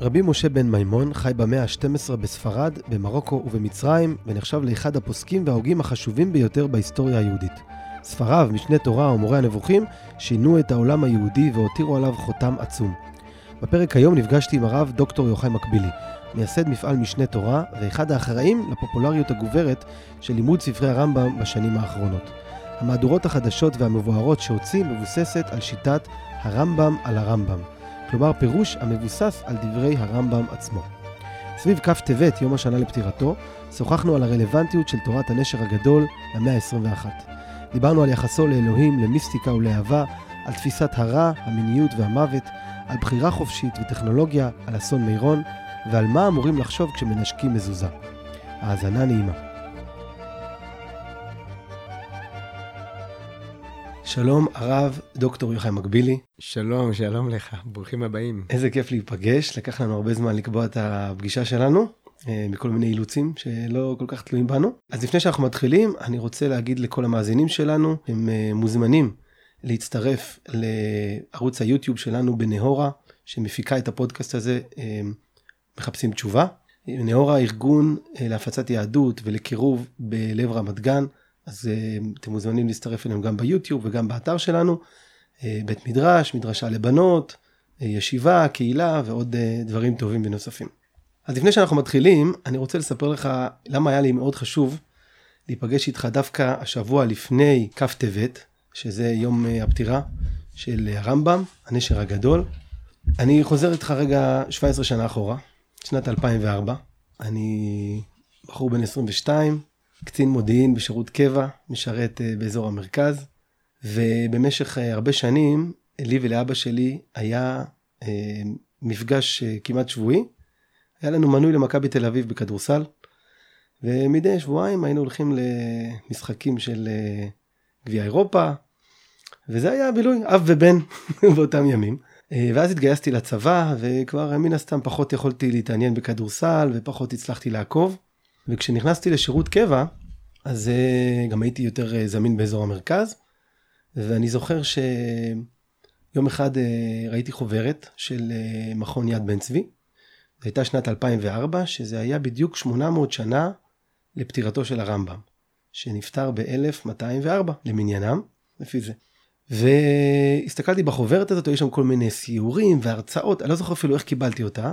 רבי משה בן מימון חי במאה ה-12 בספרד, במרוקו ובמצרים, ונחשב לאחד הפוסקים וההוגים החשובים ביותר בהיסטוריה היהודית. ספריו, משנה תורה ומורה הנבוכים, שינו את העולם היהודי והותירו עליו חותם עצום. בפרק היום נפגשתי עם הרב דוקטור יוחאי מקבילי, מייסד מפעל משנה תורה, ואחד האחראים לפופולריות הגוברת של לימוד ספרי הרמב"ם בשנים האחרונות. המהדורות החדשות והמבוארות שהוציא מבוססת על שיטת הרמב"ם על הרמב"ם. כלומר פירוש המבוסס על דברי הרמב"ם עצמו. סביב כ' טבת, יום השנה לפטירתו, שוחחנו על הרלוונטיות של תורת הנשר הגדול למאה ה-21. דיברנו על יחסו לאלוהים, למיסטיקה ולאהבה, על תפיסת הרע, המיניות והמוות, על בחירה חופשית וטכנולוגיה, על אסון מירון, ועל מה אמורים לחשוב כשמנשקים מזוזה. האזנה נעימה. שלום הרב דוקטור יוחאי מקבילי. שלום, שלום לך, ברוכים הבאים. איזה כיף להיפגש, לקח לנו הרבה זמן לקבוע את הפגישה שלנו, אה, מכל מיני אילוצים שלא כל כך תלויים בנו. אז לפני שאנחנו מתחילים, אני רוצה להגיד לכל המאזינים שלנו, הם אה, מוזמנים להצטרף לערוץ היוטיוב שלנו בנהורה, שמפיקה את הפודקאסט הזה, אה, מחפשים תשובה. נהורה ארגון להפצת יהדות ולקירוב בלב רמת גן. אז אה, אתם מוזמנים להצטרף אלינו גם ביוטיוב וגם באתר שלנו. אה, בית מדרש, מדרשה לבנות, אה, ישיבה, קהילה ועוד דברים טובים ונוספים. אז לפני שאנחנו מתחילים, אני רוצה לספר לך למה היה לי מאוד חשוב להיפגש איתך דווקא השבוע לפני כ' טבת, שזה יום הפטירה של הרמב"ם, הנשר הגדול. אני חוזר איתך רגע 17 שנה אחורה, שנת 2004. אני בחור בן 22, קצין מודיעין בשירות קבע, משרת אה, באזור המרכז, ובמשך אה, הרבה שנים, לי ולאבא שלי היה אה, מפגש כמעט שבועי. היה לנו מנוי למכבי תל אביב בכדורסל, ומדי שבועיים היינו הולכים למשחקים של גביע אירופה, וזה היה בילוי, אב ובן באותם ימים. ואז התגייסתי לצבא, וכבר מן הסתם פחות יכולתי להתעניין בכדורסל, ופחות הצלחתי לעקוב. וכשנכנסתי לשירות קבע, אז uh, גם הייתי יותר uh, זמין באזור המרכז, ואני זוכר שיום אחד uh, ראיתי חוברת של מכון יד בן צבי, זו הייתה שנת 2004, שזה היה בדיוק 800 שנה לפטירתו של הרמב"ם, שנפטר ב-1204 למניינם, לפי זה. והסתכלתי בחוברת הזאת, היו שם כל מיני סיורים והרצאות, אני לא זוכר אפילו איך קיבלתי אותה,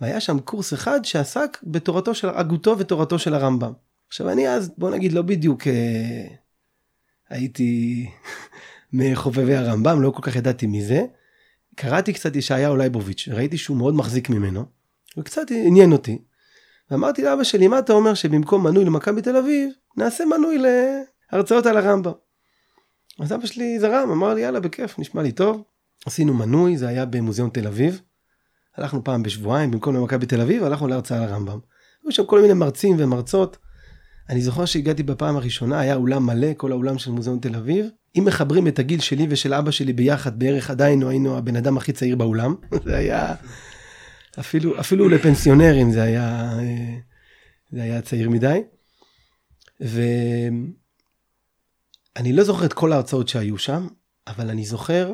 והיה שם קורס אחד שעסק בתורתו של, הגותו ותורתו של הרמב"ם. עכשיו אני אז, בוא נגיד, לא בדיוק אה, הייתי מחובבי הרמב"ם, לא כל כך ידעתי מזה. קראתי קצת ישעיהו לייבוביץ', ראיתי שהוא מאוד מחזיק ממנו, וקצת עניין אותי. ואמרתי לאבא שלי, מה אתה אומר שבמקום מנוי למכבי תל אביב, נעשה מנוי להרצאות על הרמב"ם. אז אבא שלי זרם, אמר לי, יאללה, בכיף, נשמע לי טוב. עשינו מנוי, זה היה במוזיאון תל אביב. הלכנו פעם בשבועיים, במקום למכבי תל אביב, הלכנו להרצאה על הרמב"ם. היו שם כל מיני מרצים ומרצות. אני זוכר שהגעתי בפעם הראשונה, היה אולם מלא, כל האולם של מוזיאון תל אביב. אם מחברים את הגיל שלי ושל אבא שלי ביחד, בערך עדיין היינו הבן אדם הכי צעיר באולם. זה היה, אפילו, אפילו לפנסיונרים זה היה, זה היה צעיר מדי. ואני לא זוכר את כל ההרצאות שהיו שם, אבל אני זוכר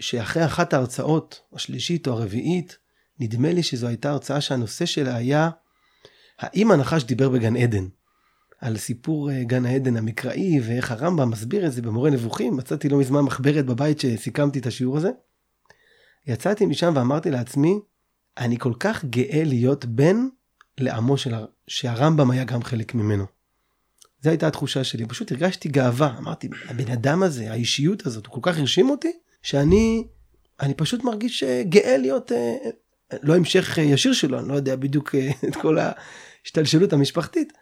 שאחרי אחת ההרצאות, השלישית או הרביעית, נדמה לי שזו הייתה הרצאה שהנושא שלה היה האם הנחש דיבר בגן עדן. על סיפור אה, גן העדן המקראי ואיך הרמב"ם מסביר את זה במורה נבוכים, מצאתי לא מזמן מחברת בבית שסיכמתי את השיעור הזה. יצאתי משם ואמרתי לעצמי, אני כל כך גאה להיות בן לעמו של הר... שהרמב"ם היה גם חלק ממנו. זו הייתה התחושה שלי, פשוט הרגשתי גאווה, אמרתי, הבן אדם הזה, האישיות הזאת, הוא כל כך הרשים אותי, שאני אני פשוט מרגיש אה, גאה להיות, אה, לא המשך ישיר שלו, אני לא יודע בדיוק את כל ההשתלשלות המשפחתית,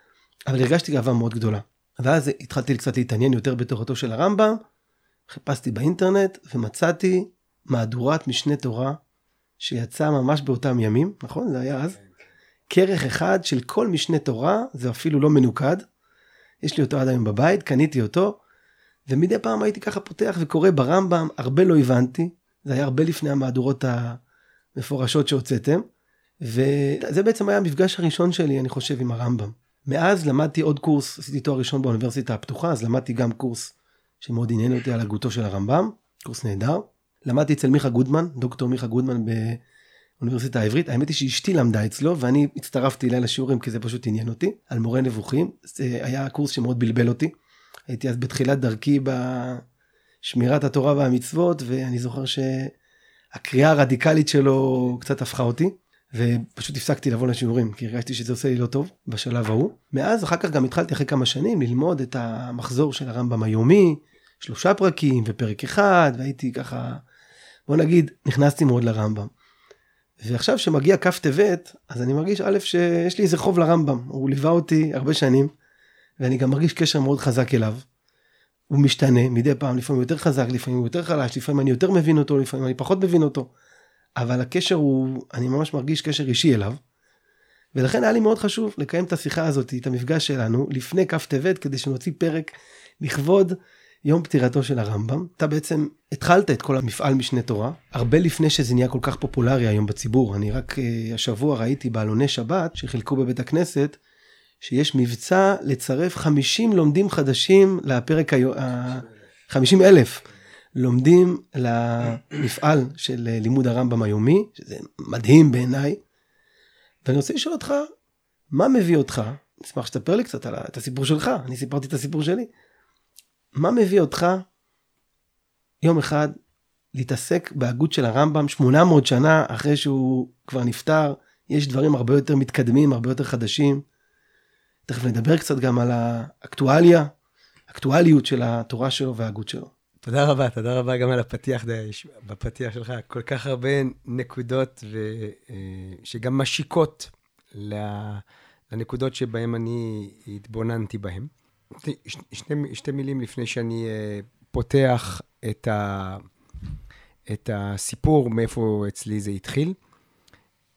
אבל הרגשתי גאווה מאוד גדולה. ואז התחלתי קצת להתעניין יותר בתורתו של הרמב"ם, חיפשתי באינטרנט ומצאתי מהדורת משנה תורה שיצאה ממש באותם ימים, נכון? זה היה אז. כרך אחד של כל משנה תורה, זה אפילו לא מנוקד. יש לי אותו עד היום בבית, קניתי אותו, ומדי פעם הייתי ככה פותח וקורא ברמב"ם, הרבה לא הבנתי, זה היה הרבה לפני המהדורות המפורשות שהוצאתם, וזה בעצם היה המפגש הראשון שלי, אני חושב, עם הרמב"ם. מאז למדתי עוד קורס, עשיתי תואר ראשון באוניברסיטה הפתוחה, אז למדתי גם קורס שמאוד עניין אותי על הגותו של הרמב"ם, קורס נהדר. למדתי אצל מיכה גודמן, דוקטור מיכה גודמן באוניברסיטה העברית. האמת היא שאשתי למדה אצלו, ואני הצטרפתי אליה לשיעורים כי זה פשוט עניין אותי, על מורה נבוכים. זה היה קורס שמאוד בלבל אותי. הייתי אז בתחילת דרכי בשמירת התורה והמצוות, ואני זוכר שהקריאה הרדיקלית שלו קצת הפכה אותי. ופשוט הפסקתי לבוא לשיעורים כי הרגשתי שזה עושה לי לא טוב בשלב ההוא. מאז אחר כך גם התחלתי אחרי כמה שנים ללמוד את המחזור של הרמב"ם היומי, שלושה פרקים ופרק אחד והייתי ככה בוא נגיד נכנסתי מאוד לרמב"ם. ועכשיו שמגיע כ' טבת אז אני מרגיש א' שיש לי איזה חוב לרמב"ם הוא ליווה אותי הרבה שנים ואני גם מרגיש קשר מאוד חזק אליו. הוא משתנה מדי פעם לפעמים יותר חזק לפעמים יותר חלש לפעמים אני יותר מבין אותו לפעמים אני פחות מבין אותו. אבל הקשר הוא, אני ממש מרגיש קשר אישי אליו. ולכן היה לי מאוד חשוב לקיים את השיחה הזאת, את המפגש שלנו, לפני כ' טבת, כדי שנוציא פרק לכבוד יום פטירתו של הרמב"ם. אתה בעצם התחלת את כל המפעל משנה תורה, הרבה לפני שזה נהיה כל כך פופולרי היום בציבור. אני רק uh, השבוע ראיתי בעלוני שבת, שחילקו בבית הכנסת, שיש מבצע לצרף 50 לומדים חדשים לפרק היום, 50 אלף. לומדים למפעל של לימוד הרמב"ם היומי, שזה מדהים בעיניי. ואני רוצה לשאול אותך, מה מביא אותך, נשמח שתספר לי קצת על את הסיפור שלך, אני סיפרתי את הסיפור שלי. מה מביא אותך יום אחד להתעסק בהגות של הרמב"ם 800 שנה אחרי שהוא כבר נפטר, יש דברים הרבה יותר מתקדמים, הרבה יותר חדשים. תכף נדבר קצת גם על האקטואליה, אקטואליות של התורה שלו וההגות שלו. תודה רבה, תודה רבה גם על הפתיח, בפתיח שלך, כל כך הרבה נקודות ו, אה, שגם משיקות לנקודות שבהן אני התבוננתי בהן. שני, שתי מילים לפני שאני אה, פותח את, ה, את הסיפור, מאיפה אצלי זה התחיל.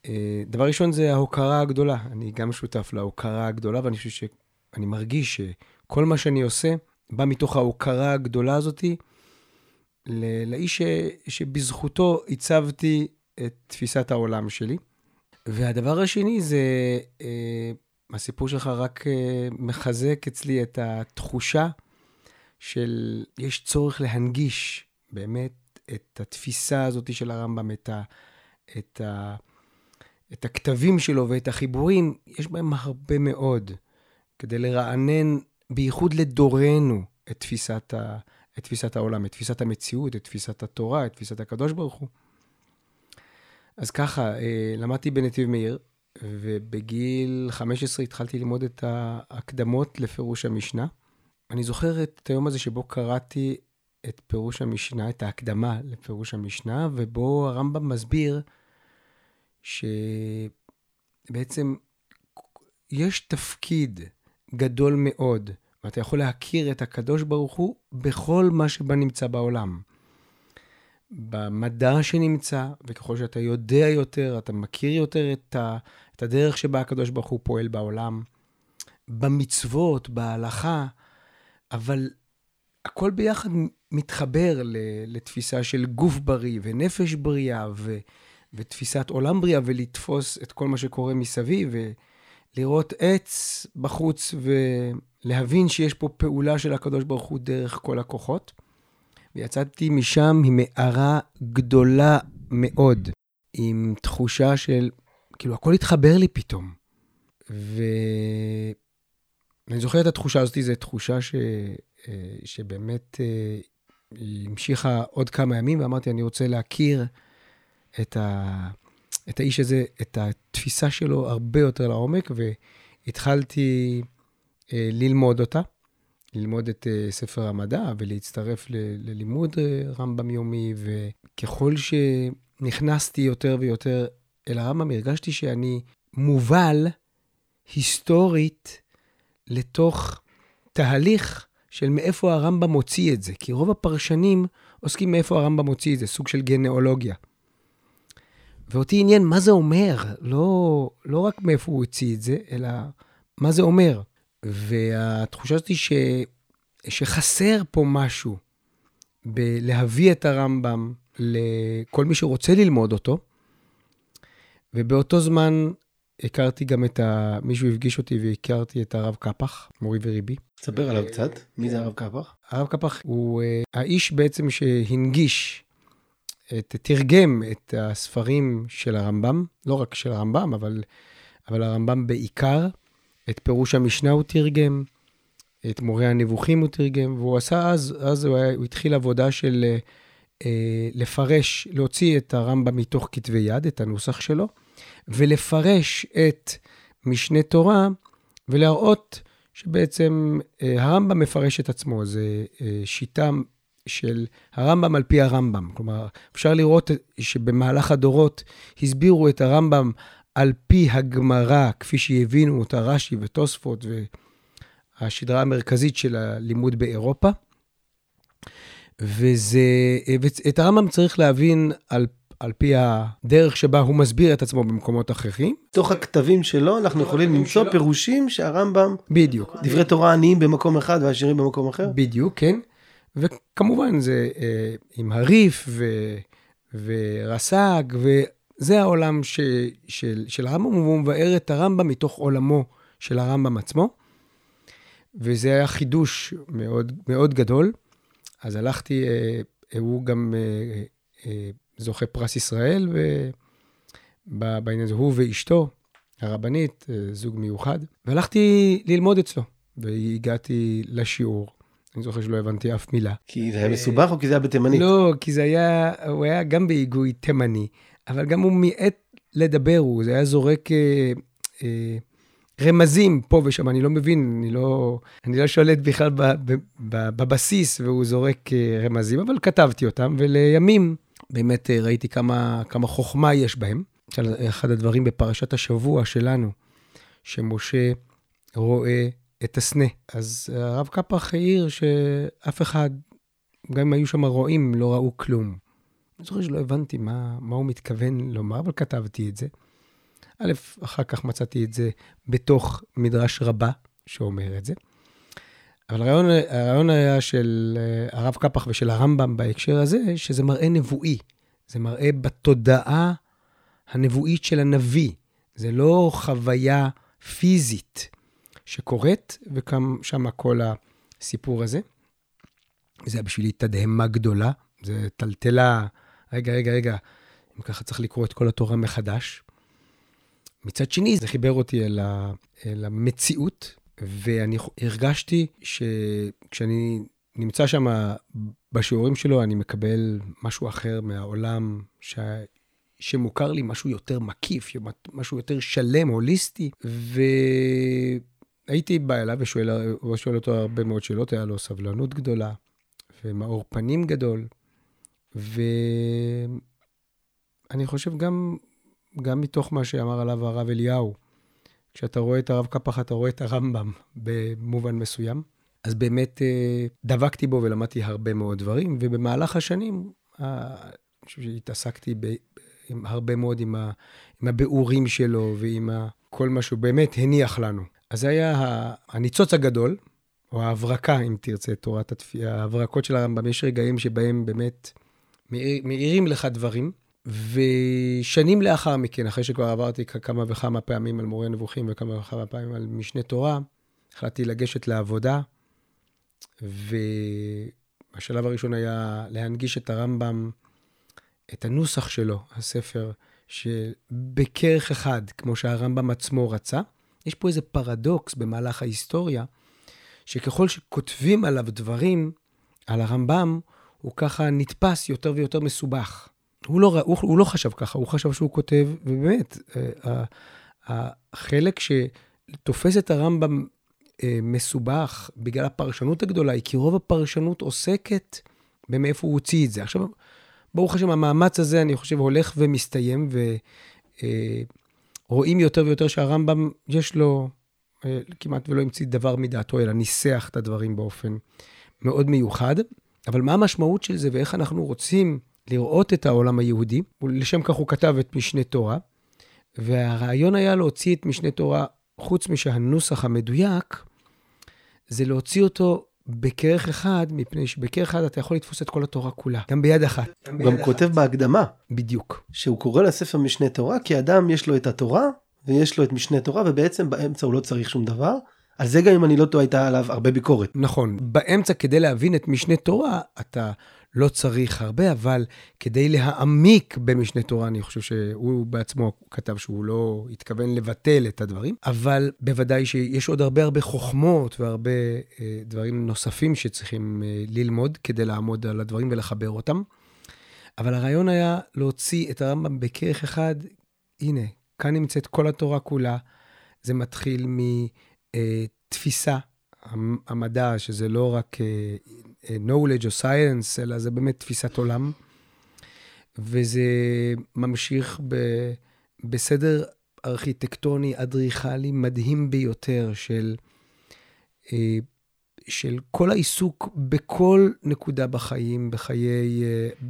אה, דבר ראשון זה ההוקרה הגדולה. אני גם שותף להוקרה הגדולה, ואני חושב שאני מרגיש שכל מה שאני עושה בא מתוך ההוקרה הגדולה הזאתי. לאיש ש, שבזכותו הצבתי את תפיסת העולם שלי. והדבר השני זה, אה, הסיפור שלך רק אה, מחזק אצלי את התחושה של יש צורך להנגיש באמת את התפיסה הזאת של הרמב"ם, את, ה, את, ה, את הכתבים שלו ואת החיבורים, יש בהם הרבה מאוד כדי לרענן, בייחוד לדורנו, את תפיסת, ה, את תפיסת העולם, את תפיסת המציאות, את תפיסת התורה, את תפיסת הקדוש ברוך הוא. אז ככה, אה, למדתי בנתיב מאיר, ובגיל 15 התחלתי ללמוד את ההקדמות לפירוש המשנה. אני זוכר את היום הזה שבו קראתי את פירוש המשנה, את ההקדמה לפירוש המשנה, ובו הרמב"ם מסביר שבעצם יש תפקיד גדול מאוד ואתה יכול להכיר את הקדוש ברוך הוא בכל מה שבה נמצא בעולם. במדע שנמצא, וככל שאתה יודע יותר, אתה מכיר יותר את, ה, את הדרך שבה הקדוש ברוך הוא פועל בעולם, במצוות, בהלכה, אבל הכל ביחד מתחבר לתפיסה של גוף בריא ונפש בריאה ו, ותפיסת עולם בריאה, ולתפוס את כל מה שקורה מסביב, ולראות עץ בחוץ ו... להבין שיש פה פעולה של הקדוש ברוך הוא דרך כל הכוחות. ויצאתי משם עם הערה גדולה מאוד, עם תחושה של, כאילו, הכל התחבר לי פתאום. ואני זוכר את התחושה הזאת, זו תחושה ש... אה, שבאמת אה, היא המשיכה עוד כמה ימים, ואמרתי, אני רוצה להכיר את, ה... את האיש הזה, את התפיסה שלו הרבה יותר לעומק, והתחלתי ללמוד אותה, ללמוד את אה, ספר המדע ולהצטרף ללימוד אה, רמב"ם יומי, וככל שנכנסתי יותר ויותר אל הרמב"ם, הרגשתי שאני מובל היסטורית לתוך תהליך של מאיפה הרמב"ם מוציא את זה. כי רוב הפרשנים עוסקים מאיפה הרמב"ם מוציא את זה, סוג של גנאולוגיה. ואותי עניין מה זה אומר, לא, לא רק מאיפה הוא הוציא את זה, אלא מה זה אומר. והתחושה הזאת היא ש... שחסר פה משהו בלהביא את הרמב"ם לכל מי שרוצה ללמוד אותו. ובאותו זמן הכרתי גם את ה... מישהו הפגיש אותי והכרתי את הרב קפח, מורי וריבי. תספר עליו קצת, מי זה הרב קפח? הרב קפח הוא uh, האיש בעצם שהנגיש את, תרגם את הספרים של הרמב"ם, לא רק של הרמב"ם, אבל, אבל הרמב"ם בעיקר, את פירוש המשנה הוא תרגם, את מורה הנבוכים הוא תרגם, והוא עשה אז, אז הוא, היה, הוא התחיל עבודה של אה, לפרש, להוציא את הרמב"ם מתוך כתבי יד, את הנוסח שלו, ולפרש את משנה תורה ולהראות שבעצם אה, הרמב"ם מפרש את עצמו, זה אה, שיטה של הרמב"ם על פי הרמב"ם. כלומר, אפשר לראות שבמהלך הדורות הסבירו את הרמב"ם על פי הגמרא, כפי שהבינו אותה רש"י ותוספות והשדרה המרכזית של הלימוד באירופה. וזה, ואת הרמב"ם צריך להבין על על פי הדרך שבה הוא מסביר את עצמו במקומות אחרים. תוך הכתבים שלו אנחנו יכולים למצוא שלו. פירושים שהרמב"ם... בדיוק. דברי תורה עניים במקום אחד והעשירים במקום אחר? בדיוק, כן. וכמובן זה אה, עם הריף ו, ורס"ג, וזה העולם ש, של, של הרמב"ם, והוא מבאר את הרמב"ם מתוך עולמו של הרמב"ם עצמו. וזה היה חידוש מאוד, מאוד גדול. אז הלכתי, אה, הוא גם אה, אה, זוכה פרס ישראל בעניין הזה, הוא ואשתו, הרבנית, זוג מיוחד, והלכתי ללמוד אצלו, והגעתי לשיעור. אני זוכר שלא הבנתי אף מילה. כי זה היה מסובך או כי זה היה בתימנית? לא, כי זה היה, הוא היה גם בהיגוי תימני, אבל גם הוא מיעט לדבר, הוא, היה זורק אה, אה, רמזים פה ושם, אני לא מבין, אני לא, אני לא שולט בכלל ב, ב, ב, בבסיס, והוא זורק אה, רמזים, אבל כתבתי אותם, ולימים באמת אה, ראיתי כמה, כמה חוכמה יש בהם. אחד הדברים בפרשת השבוע שלנו, שמשה רואה את הסנה. אז הרב קפח העיר שאף אחד, גם אם היו שם רועים, לא ראו כלום. אני זוכר שלא הבנתי מה, מה הוא מתכוון לומר, אבל כתבתי את זה. א', אחר כך מצאתי את זה בתוך מדרש רבה שאומר את זה. אבל הרעיון, הרעיון היה של אה, הרב קפח ושל הרמב"ם בהקשר הזה, שזה מראה נבואי. זה מראה בתודעה הנבואית של הנביא. זה לא חוויה פיזית שקורית, וקם שם כל הסיפור הזה. זה היה בשבילי תדהמה גדולה, זה טלטלה, רגע, רגע, רגע, אם ככה צריך לקרוא את כל התורה מחדש. מצד שני, זה חיבר אותי אל, ה, אל המציאות, ואני הרגשתי שכשאני נמצא שם בשיעורים שלו, אני מקבל משהו אחר מהעולם ש... שמוכר לי, משהו יותר מקיף, משהו יותר שלם, הוליסטי, והייתי בא אליו ושואל, אותו הרבה מאוד שאלות, היה לו סבלנות גדולה ומאור פנים גדול, ואני חושב גם גם מתוך מה שאמר עליו הרב אליהו. כשאתה רואה את הרב קפח, אתה רואה את הרמב"ם במובן מסוים. אז באמת אה, דבקתי בו ולמדתי הרבה מאוד דברים, ובמהלך השנים, אה, אני חושב שהתעסקתי ב, עם הרבה מאוד עם, ה, עם הביאורים שלו ועם ה, כל מה שהוא באמת הניח לנו. אז זה היה הניצוץ הגדול, או ההברקה, אם תרצה, תורת התפייה, ההברקות של הרמב"ם. יש רגעים שבהם באמת מאירים לך דברים, ושנים לאחר מכן, אחרי שכבר עברתי כמה וכמה פעמים על מורה נבוכים וכמה וכמה פעמים על משנה תורה, החלטתי לגשת לעבודה, והשלב הראשון היה להנגיש את הרמב"ם, את הנוסח שלו, הספר, שבכרך אחד, כמו שהרמב"ם עצמו רצה. יש פה איזה פרדוקס במהלך ההיסטוריה, שככל שכותבים עליו דברים, על הרמב"ם, הוא ככה נתפס יותר ויותר מסובך. הוא לא, הוא, הוא לא חשב ככה, הוא חשב שהוא כותב, ובאמת, אה, החלק שתופס את הרמב"ם אה, מסובך בגלל הפרשנות הגדולה, היא כי רוב הפרשנות עוסקת במאיפה הוא הוציא את זה. עכשיו, ברוך השם, המאמץ הזה, אני חושב, הולך ומסתיים, ורואים אה, יותר ויותר שהרמב"ם, יש לו, כמעט ולא המציא דבר מדעתו, אלא ניסח את הדברים באופן מאוד מיוחד. אבל מה המשמעות של זה ואיך אנחנו רוצים לראות את העולם היהודי, ולשם כך הוא כתב את משנה תורה, והרעיון היה להוציא את משנה תורה, חוץ משהנוסח המדויק, זה להוציא אותו בכרך אחד, מפני שבכרך אחד אתה יכול לתפוס את כל התורה כולה, גם ביד אחת. הוא גם אחת. כותב בהקדמה. בדיוק. שהוא קורא לספר משנה תורה, כי אדם יש לו את התורה, ויש לו את משנה תורה, ובעצם באמצע הוא לא צריך שום דבר. על זה גם אם אני לא טועה הייתה עליו הרבה ביקורת. נכון, באמצע כדי להבין את משנה תורה, אתה לא צריך הרבה, אבל כדי להעמיק במשנה תורה, אני חושב שהוא בעצמו כתב שהוא לא התכוון לבטל את הדברים, אבל בוודאי שיש עוד הרבה הרבה חוכמות והרבה אה, דברים נוספים שצריכים אה, ללמוד כדי לעמוד על הדברים ולחבר אותם. אבל הרעיון היה להוציא את הרמב"ם בכרך אחד, הנה, כאן נמצאת כל התורה כולה. זה מתחיל מתפיסה, המדע, שזה לא רק אה, אה, knowledge או science, אלא זה באמת תפיסת עולם. וזה ממשיך ב, בסדר ארכיטקטוני, אדריכלי מדהים ביותר של, אה, של כל העיסוק בכל נקודה בחיים, בחיי,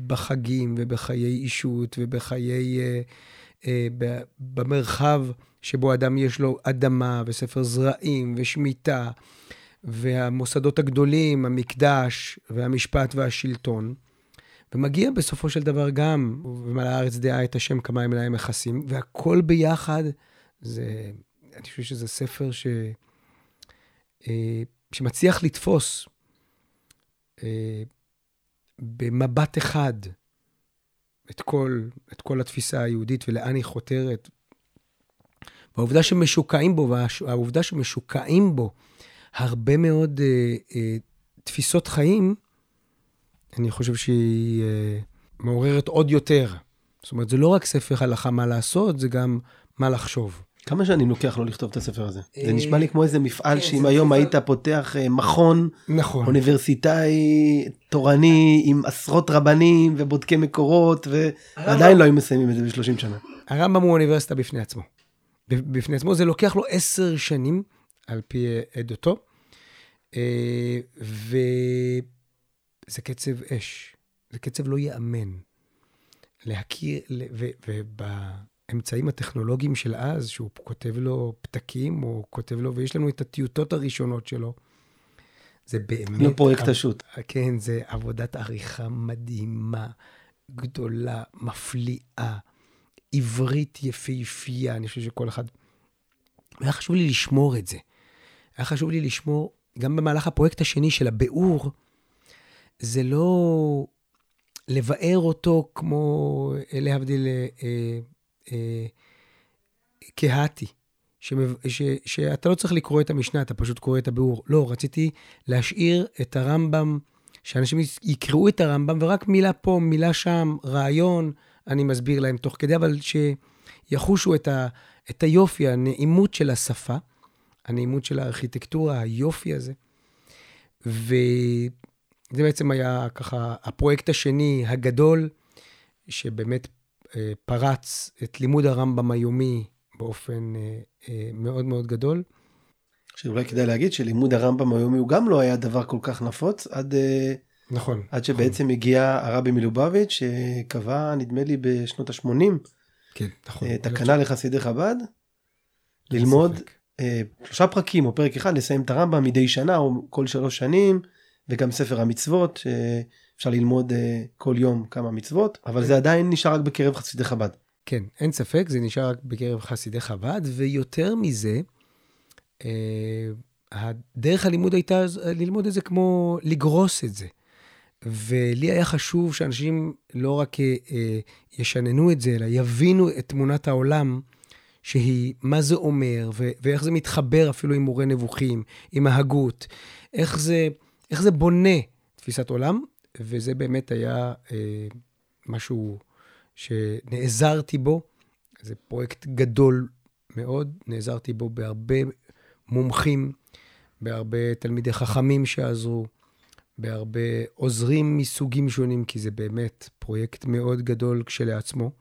בחגים ובחיי אישות ובחיי, במרחב שבו אדם יש לו אדמה וספר זרעים ושמיטה והמוסדות הגדולים, המקדש והמשפט והשלטון. ומגיע בסופו של דבר גם, ומלא הארץ דעה את השם כמים להם מכסים, והכל ביחד, זה, אני חושב שזה ספר ש, אה, שמצליח לתפוס אה, במבט אחד את כל, את כל התפיסה היהודית ולאן היא חותרת. והעובדה שמשוקעים בו, והעובדה שמשוקעים בו הרבה מאוד אה, אה, תפיסות חיים, אני חושב שהיא אה, מעוררת עוד יותר. זאת אומרת, זה לא רק ספר הלכה מה לעשות, זה גם מה לחשוב. כמה שנים לוקח לו לכתוב את הספר הזה? זה אה, נשמע לי כמו איזה מפעל כן, שאם היום היית פותח אה, מכון נכון. אוניברסיטאי תורני עם עשרות רבנים ובודקי מקורות ועדיין לא היו מסיימים את זה ב-30 שנה. הרמב"ם הוא אוניברסיטה בפני עצמו. בפני עצמו זה לוקח לו עשר שנים על פי עדותו. אה, וזה קצב אש, זה קצב לא ייאמן. להכיר, ובאמצעים הטכנולוגיים של אז, שהוא כותב לו פתקים, או כותב לו, ויש לנו את הטיוטות הראשונות שלו, זה באמת... לא פרויקט השו"ת. כן, זה עבודת עריכה מדהימה, גדולה, מפליאה, עברית יפהפייה, אני חושב שכל אחד... היה חשוב לי לשמור את זה. היה חשוב לי לשמור, גם במהלך הפרויקט השני של הביאור, זה לא לבאר אותו כמו, להבדיל, אה, אה, קהתי. שאתה לא צריך לקרוא את המשנה, אתה פשוט קורא את הביאור. לא, רציתי להשאיר את הרמב"ם, שאנשים יקראו את הרמב"ם, ורק מילה פה, מילה שם, רעיון, אני מסביר להם תוך כדי, אבל שיחושו את, ה, את היופי, הנעימות של השפה. הנעימות של הארכיטקטורה, היופי הזה. וזה בעצם היה ככה הפרויקט השני הגדול, שבאמת אה, פרץ את לימוד הרמב"ם היומי באופן אה, אה, מאוד מאוד גדול. שאולי כדאי להגיד שלימוד הרמב"ם היומי הוא גם לא היה דבר כל כך נפוץ עד, נכון, עד שבעצם נכון. הגיע הרבי מלובביץ' שקבע נדמה לי בשנות ה-80 כן, נכון, תקנה לחסידי חב"ד ללמוד. אה, שלושה פרקים או פרק אחד לסיים את הרמב"ם מדי שנה או כל שלוש שנים וגם ספר המצוות שאפשר ללמוד אה, כל יום כמה מצוות אבל כן. זה עדיין נשאר רק בקרב חסידי חב"ד. כן אין ספק זה נשאר רק בקרב חסידי חב"ד ויותר מזה. אה, הדרך הלימוד הייתה ללמוד את זה כמו לגרוס את זה. ולי היה חשוב שאנשים לא רק ישננו את זה, אלא יבינו את תמונת העולם שהיא מה זה אומר, ו- ואיך זה מתחבר אפילו עם מורה נבוכים, עם ההגות, איך זה, איך זה בונה תפיסת עולם, וזה באמת היה אה, משהו שנעזרתי בו. זה פרויקט גדול מאוד, נעזרתי בו בהרבה מומחים, בהרבה תלמידי חכמים שעזרו, בהרבה עוזרים מסוגים שונים, כי זה באמת פרויקט מאוד גדול כשלעצמו.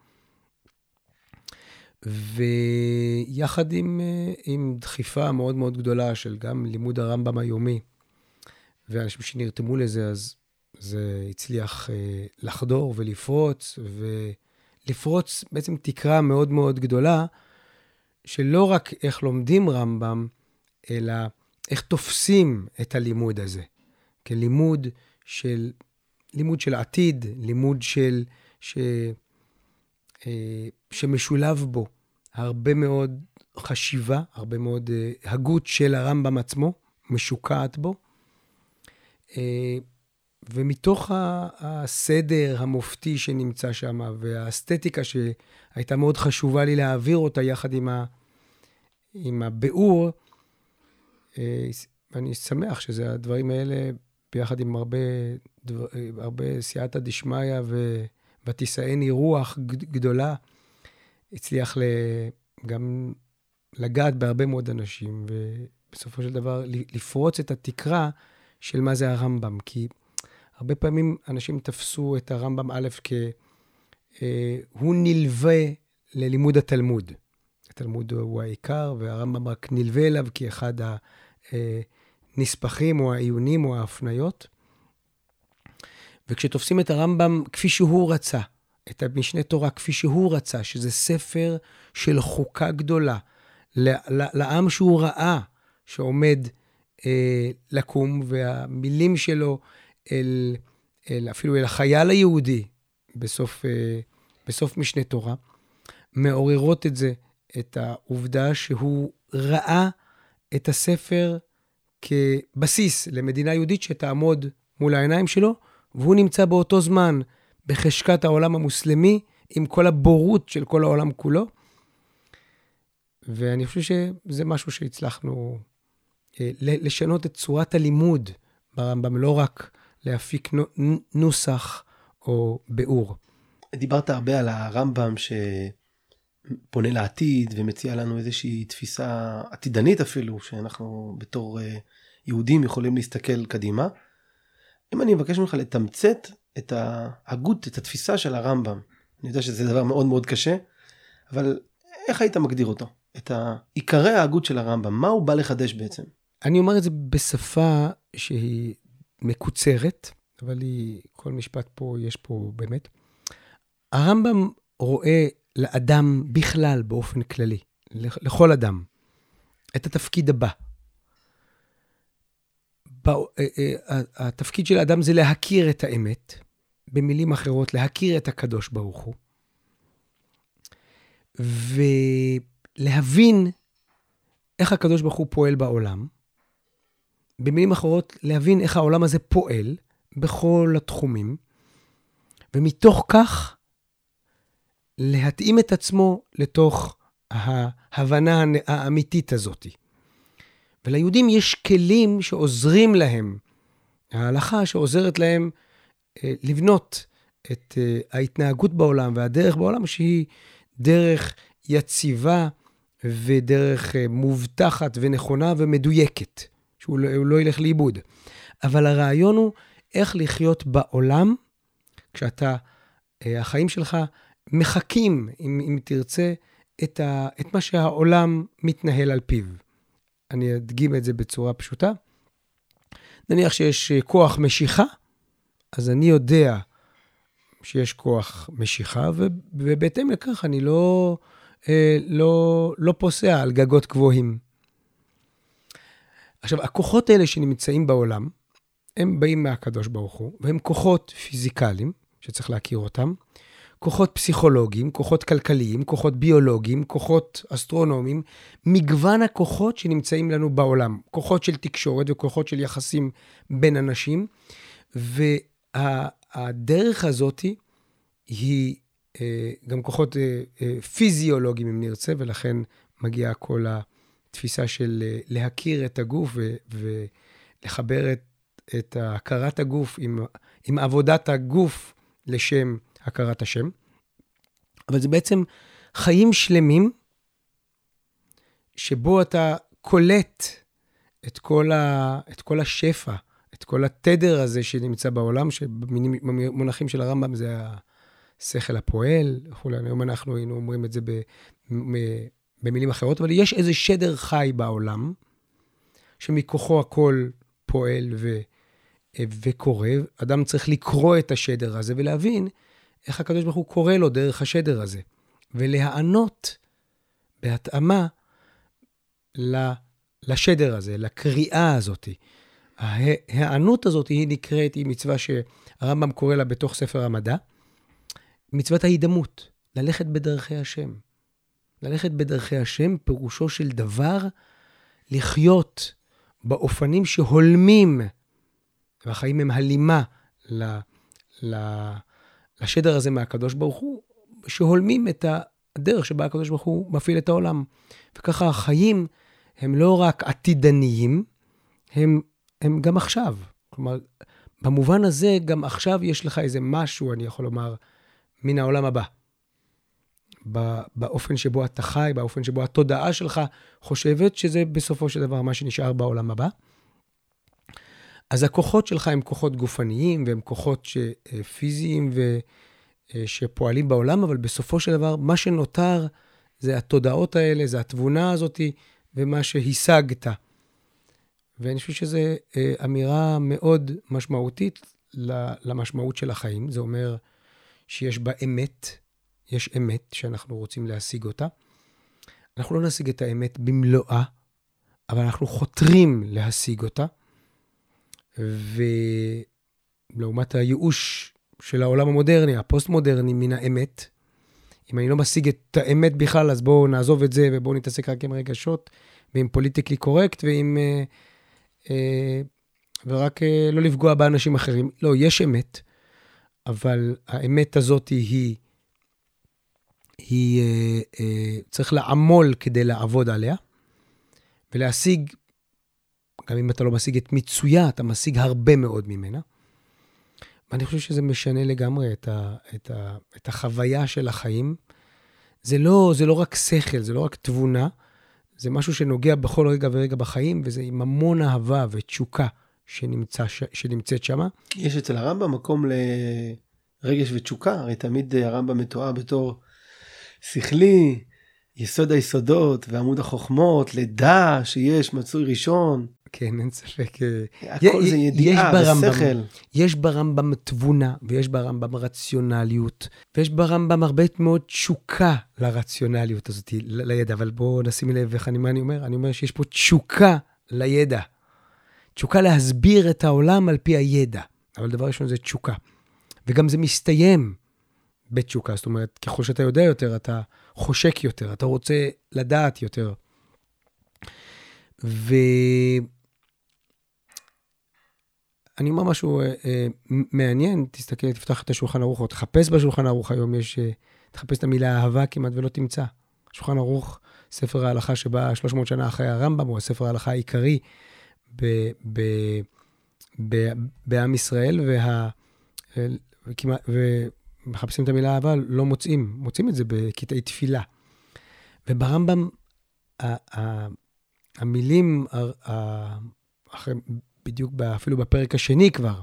ויחד עם, אה, עם דחיפה מאוד מאוד גדולה של גם לימוד הרמב"ם היומי, ואנשים שנרתמו לזה, אז זה הצליח אה, לחדור ולפרוץ, ולפרוץ בעצם תקרה מאוד מאוד גדולה, שלא רק איך לומדים רמב"ם, אלא איך תופסים את הלימוד הזה, כלימוד של, לימוד של עתיד, לימוד של, ש, אה, שמשולב בו הרבה מאוד חשיבה, הרבה מאוד uh, הגות של הרמב"ם עצמו, משוקעת בו. Uh, ומתוך הסדר המופתי שנמצא שם, והאסתטיקה שהייתה מאוד חשובה לי להעביר אותה יחד עם, ה, עם הביאור, אה, אני שמח שזה הדברים האלה, ביחד עם הרבה, דבר, הרבה סייעתא דשמיא ותישאני רוח גדולה, הצליח גם לגעת בהרבה מאוד אנשים, ובסופו של דבר לפרוץ את התקרה של מה זה הרמב"ם. כי הרבה פעמים אנשים תפסו את הרמב"ם א' כ... אה, הוא נלווה ללימוד התלמוד. התלמוד הוא העיקר, והרמב"ם רק נלווה אליו כאחד הנספחים או העיונים או ההפניות. וכשתופסים את הרמב"ם כפי שהוא רצה, את המשנה תורה כפי שהוא רצה, שזה ספר של חוקה גדולה, לעם שהוא ראה שעומד אה, לקום, והמילים שלו אל, אל, אפילו אל החייל היהודי בסוף, אה, בסוף משנה תורה, מעוררות את זה, את העובדה שהוא ראה את הספר כבסיס למדינה יהודית שתעמוד מול העיניים שלו, והוא נמצא באותו זמן בחשקת העולם המוסלמי, עם כל הבורות של כל העולם כולו. ואני חושב שזה משהו שהצלחנו אה, לשנות את צורת הלימוד ברמב"ם, לא רק להפיק נוסח או ביאור. דיברת הרבה על הרמב"ם שפונה לעתיד ומציע לנו איזושהי תפיסה עתידנית אפילו, שאנחנו בתור אה, יהודים יכולים להסתכל קדימה. אם אני מבקש ממך לתמצת את ההגות, את התפיסה של הרמב"ם, אני יודע שזה דבר מאוד מאוד קשה, אבל איך היית מגדיר אותו? את עיקרי ההגות של הרמב"ם, מה הוא בא לחדש בעצם? אני אומר את זה בשפה שהיא מקוצרת, אבל היא, כל משפט פה, יש פה באמת. הרמב"ם רואה לאדם בכלל, באופן כללי, לכל אדם, את התפקיד הבא. אה, אה, התפקיד של האדם זה להכיר את האמת, במילים אחרות, להכיר את הקדוש ברוך הוא, ולהבין איך הקדוש ברוך הוא פועל בעולם, במילים אחרות, להבין איך העולם הזה פועל בכל התחומים, ומתוך כך להתאים את עצמו לתוך ההבנה האמיתית הזאת. וליהודים יש כלים שעוזרים להם, ההלכה שעוזרת להם אה, לבנות את אה, ההתנהגות בעולם והדרך בעולם שהיא דרך יציבה ודרך אה, מובטחת ונכונה ומדויקת. שהוא לא, לא ילך לאיבוד. אבל הרעיון הוא איך לחיות בעולם כשאתה, החיים שלך מחקים, אם, אם תרצה, את, ה, את מה שהעולם מתנהל על פיו. אני אדגים את זה בצורה פשוטה. נניח שיש אה, כוח משיכה, אז אני יודע שיש כוח משיכה, ובהתאם לכך אני לא, אה, לא, לא פוסע על גגות גבוהים. עכשיו, הכוחות האלה שנמצאים בעולם, הם באים מהקדוש ברוך הוא, והם כוחות פיזיקליים, שצריך להכיר אותם, כוחות פסיכולוגיים, כוחות כלכליים, כוחות ביולוגיים, כוחות אסטרונומיים, מגוון הכוחות שנמצאים לנו בעולם, כוחות של תקשורת וכוחות של יחסים בין אנשים, והדרך הזאת היא אה, גם כוחות אה, אה, פיזיולוגיים, אם נרצה, ולכן מגיע כל ה... תפיסה של להכיר את הגוף ו, ולחבר את, את הכרת הגוף עם, עם עבודת הגוף לשם הכרת השם. אבל זה בעצם חיים שלמים שבו אתה קולט את כל, ה, את כל השפע, את כל התדר הזה שנמצא בעולם, שבמונחים של הרמב"ם זה השכל הפועל וכולי. היום אנחנו היינו אומרים את זה במילים אחרות, אבל יש איזה שדר חי בעולם, שמכוחו הכל פועל ו, וקורא. אדם צריך לקרוא את השדר הזה ולהבין איך הקדוש ברוך הוא קורא לו דרך השדר הזה, ולהיענות בהתאמה לשדר הזה, לקריאה הזאת. ההיענות הזאת היא נקראת, היא מצווה שהרמב"ם קורא לה בתוך ספר המדע, מצוות ההידמות, ללכת בדרכי השם. ללכת בדרכי השם, פירושו של דבר לחיות באופנים שהולמים, והחיים הם הלימה ל, ל, לשדר הזה מהקדוש ברוך הוא, שהולמים את הדרך שבה הקדוש ברוך הוא מפעיל את העולם. וככה החיים הם לא רק עתידניים, הם, הם גם עכשיו. כלומר, במובן הזה, גם עכשיו יש לך איזה משהו, אני יכול לומר, מן העולם הבא. באופן שבו אתה חי, באופן שבו התודעה שלך חושבת שזה בסופו של דבר מה שנשאר בעולם הבא. אז הכוחות שלך הם כוחות גופניים והם כוחות אה, פיזיים ושפועלים אה, בעולם, אבל בסופו של דבר, מה שנותר זה התודעות האלה, זה התבונה הזאת ומה שהשגת. ואני חושב שזו אה, אמירה מאוד משמעותית למשמעות של החיים. זה אומר שיש בה אמת, יש אמת שאנחנו רוצים להשיג אותה. אנחנו לא נשיג את האמת במלואה, אבל אנחנו חותרים להשיג אותה. ולעומת הייאוש של העולם המודרני, הפוסט-מודרני מן האמת, אם אני לא משיג את האמת בכלל, אז בואו נעזוב את זה ובואו נתעסק רק עם רגשות ועם פוליטיקלי קורקט ועם... אה, אה, ורק אה, לא לפגוע באנשים אחרים. לא, יש אמת, אבל האמת הזאת היא, היא אה, אה, צריך לעמול כדי לעבוד עליה ולהשיג גם אם אתה לא משיג את מיצויה, אתה משיג הרבה מאוד ממנה. ואני חושב שזה משנה לגמרי את, ה, את, ה, את החוויה של החיים. זה לא, זה לא רק שכל, זה לא רק תבונה, זה משהו שנוגע בכל רגע ורגע בחיים, וזה עם המון אהבה ותשוקה שנמצא, שנמצאת שם. יש אצל הרמב"ם מקום לרגש ותשוקה, הרי תמיד הרמב"ם מתואר בתור שכלי, יסוד היסודות ועמוד החוכמות, לידה שיש מצוי ראשון. כן, אין ספק. אה, הכל זה ידיעה ושכל. יש ברמב"ם תבונה, ויש ברמב"ם רציונליות, ויש ברמב"ם הרבה מאוד תשוקה לרציונליות הזאת, לידע. אבל בואו נשים לב איך אני, מה אני אומר? אני אומר שיש פה תשוקה לידע. תשוקה להסביר את העולם על פי הידע. אבל דבר ראשון זה תשוקה. וגם זה מסתיים בתשוקה. זאת אומרת, ככל שאתה יודע יותר, אתה חושק יותר, אתה רוצה לדעת יותר. ו... אני אומר משהו אה, אה, מעניין, תסתכל, תפתח את השולחן ערוך, או תחפש בשולחן ערוך היום, יש, אה, תחפש את המילה אהבה כמעט ולא תמצא. שולחן ערוך, ספר ההלכה שבא 300 שנה אחרי הרמב"ם, הוא הספר ההלכה העיקרי ב, ב, ב, בעם ישראל, וה, וכמעט, ומחפשים את המילה אהבה, לא מוצאים, מוצאים את זה בקטעי תפילה. וברמב"ם, המילים, אחרי, בדיוק אפילו בפרק השני כבר,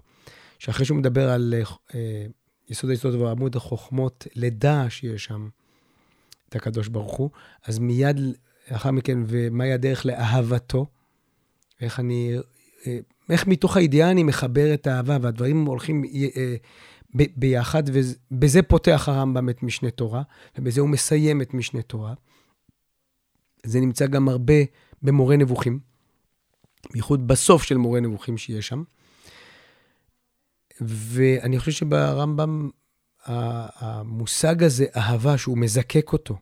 שאחרי שהוא מדבר על אה, יסוד היסוד ועמוד החוכמות, לידה שיש שם את הקדוש ברוך הוא, אז מיד לאחר מכן, ומהי הדרך לאהבתו, איך אני, אה, איך מתוך הידיעה אני מחבר את האהבה, והדברים הולכים אה, ב, ביחד, ובזה פותח הרמב"ם את משנה תורה, ובזה הוא מסיים את משנה תורה. זה נמצא גם הרבה במורה נבוכים. בייחוד בסוף של מורה נבוכים שיש שם. ואני חושב שברמב"ם המושג הזה, אהבה, שהוא מזקק אותו,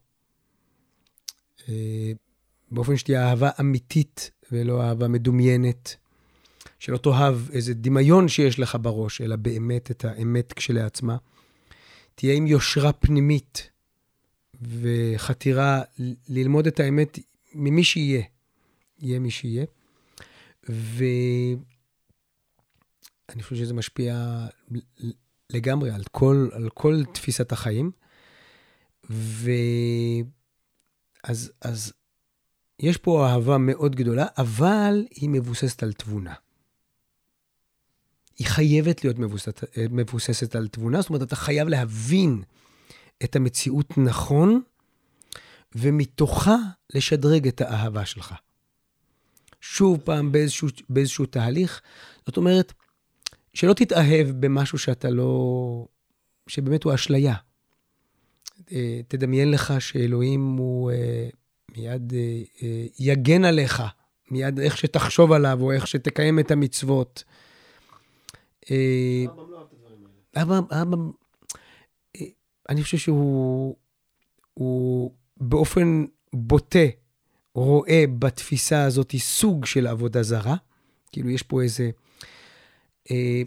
אה, באופן שתהיה אהבה אמיתית ולא אהבה מדומיינת, שלא תאהב איזה דמיון שיש לך בראש, אלא באמת את האמת כשלעצמה. תהיה עם יושרה פנימית וחתירה ללמוד את האמת ממי שיהיה, יהיה מי שיהיה. ואני חושב שזה משפיע לגמרי על כל, על כל תפיסת החיים. ואז אז יש פה אהבה מאוד גדולה, אבל היא מבוססת על תבונה. היא חייבת להיות מבוססת, מבוססת על תבונה, זאת אומרת, אתה חייב להבין את המציאות נכון, ומתוכה לשדרג את האהבה שלך. שוב פעם באיזשהו, באיזשהו תהליך. זאת אומרת, שלא תתאהב במשהו שאתה לא... שבאמת הוא אשליה. אה, תדמיין לך שאלוהים הוא אה, מיד אה, יגן עליך, מיד איך שתחשוב עליו, או איך שתקיים את המצוות. הרמב"ם, אני חושב שהוא באופן בוטה רואה בתפיסה הזאת סוג של עבודה זרה. כאילו, יש פה איזה אה,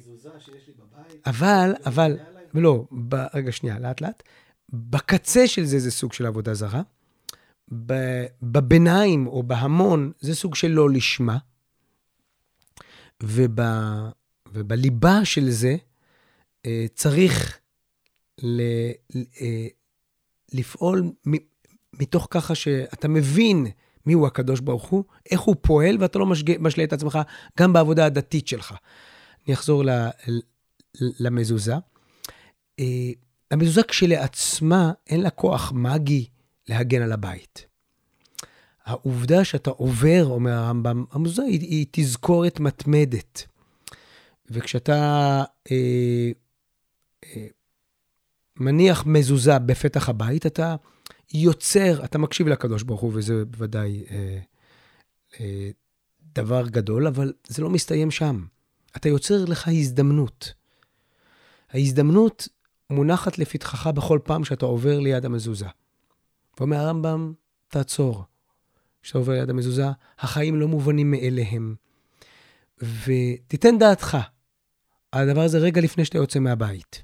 אבל, אבל, לא, רגע, שנייה, לאט לאט. בקצה של זה זה סוג של עבודה זרה. בביניים או בהמון זה סוג של לא לשמה. וב, ובליבה של זה אה, צריך ל, אה, לפעול מתוך ככה שאתה מבין מיהו הקדוש ברוך הוא, איך הוא פועל, ואתה לא משלה את עצמך גם בעבודה הדתית שלך. אני אחזור למזוזה. אה, המזוזה כשלעצמה, אין לה כוח מגי להגן על הבית. העובדה שאתה עובר, אומר הרמב"ם, המזוזה היא, היא תזכורת מתמדת. וכשאתה אה, אה, מניח מזוזה בפתח הבית, אתה יוצר, אתה מקשיב לקדוש ברוך הוא, וזה בוודאי אה, אה, דבר גדול, אבל זה לא מסתיים שם. אתה יוצר לך הזדמנות. ההזדמנות מונחת לפתחך בכל פעם שאתה עובר ליד המזוזה. ואומר הרמב"ם, תעצור. כשאתה עובר ליד המזוזה, החיים לא מובנים מאליהם. ותיתן דעתך על הדבר הזה רגע לפני שאתה יוצא מהבית.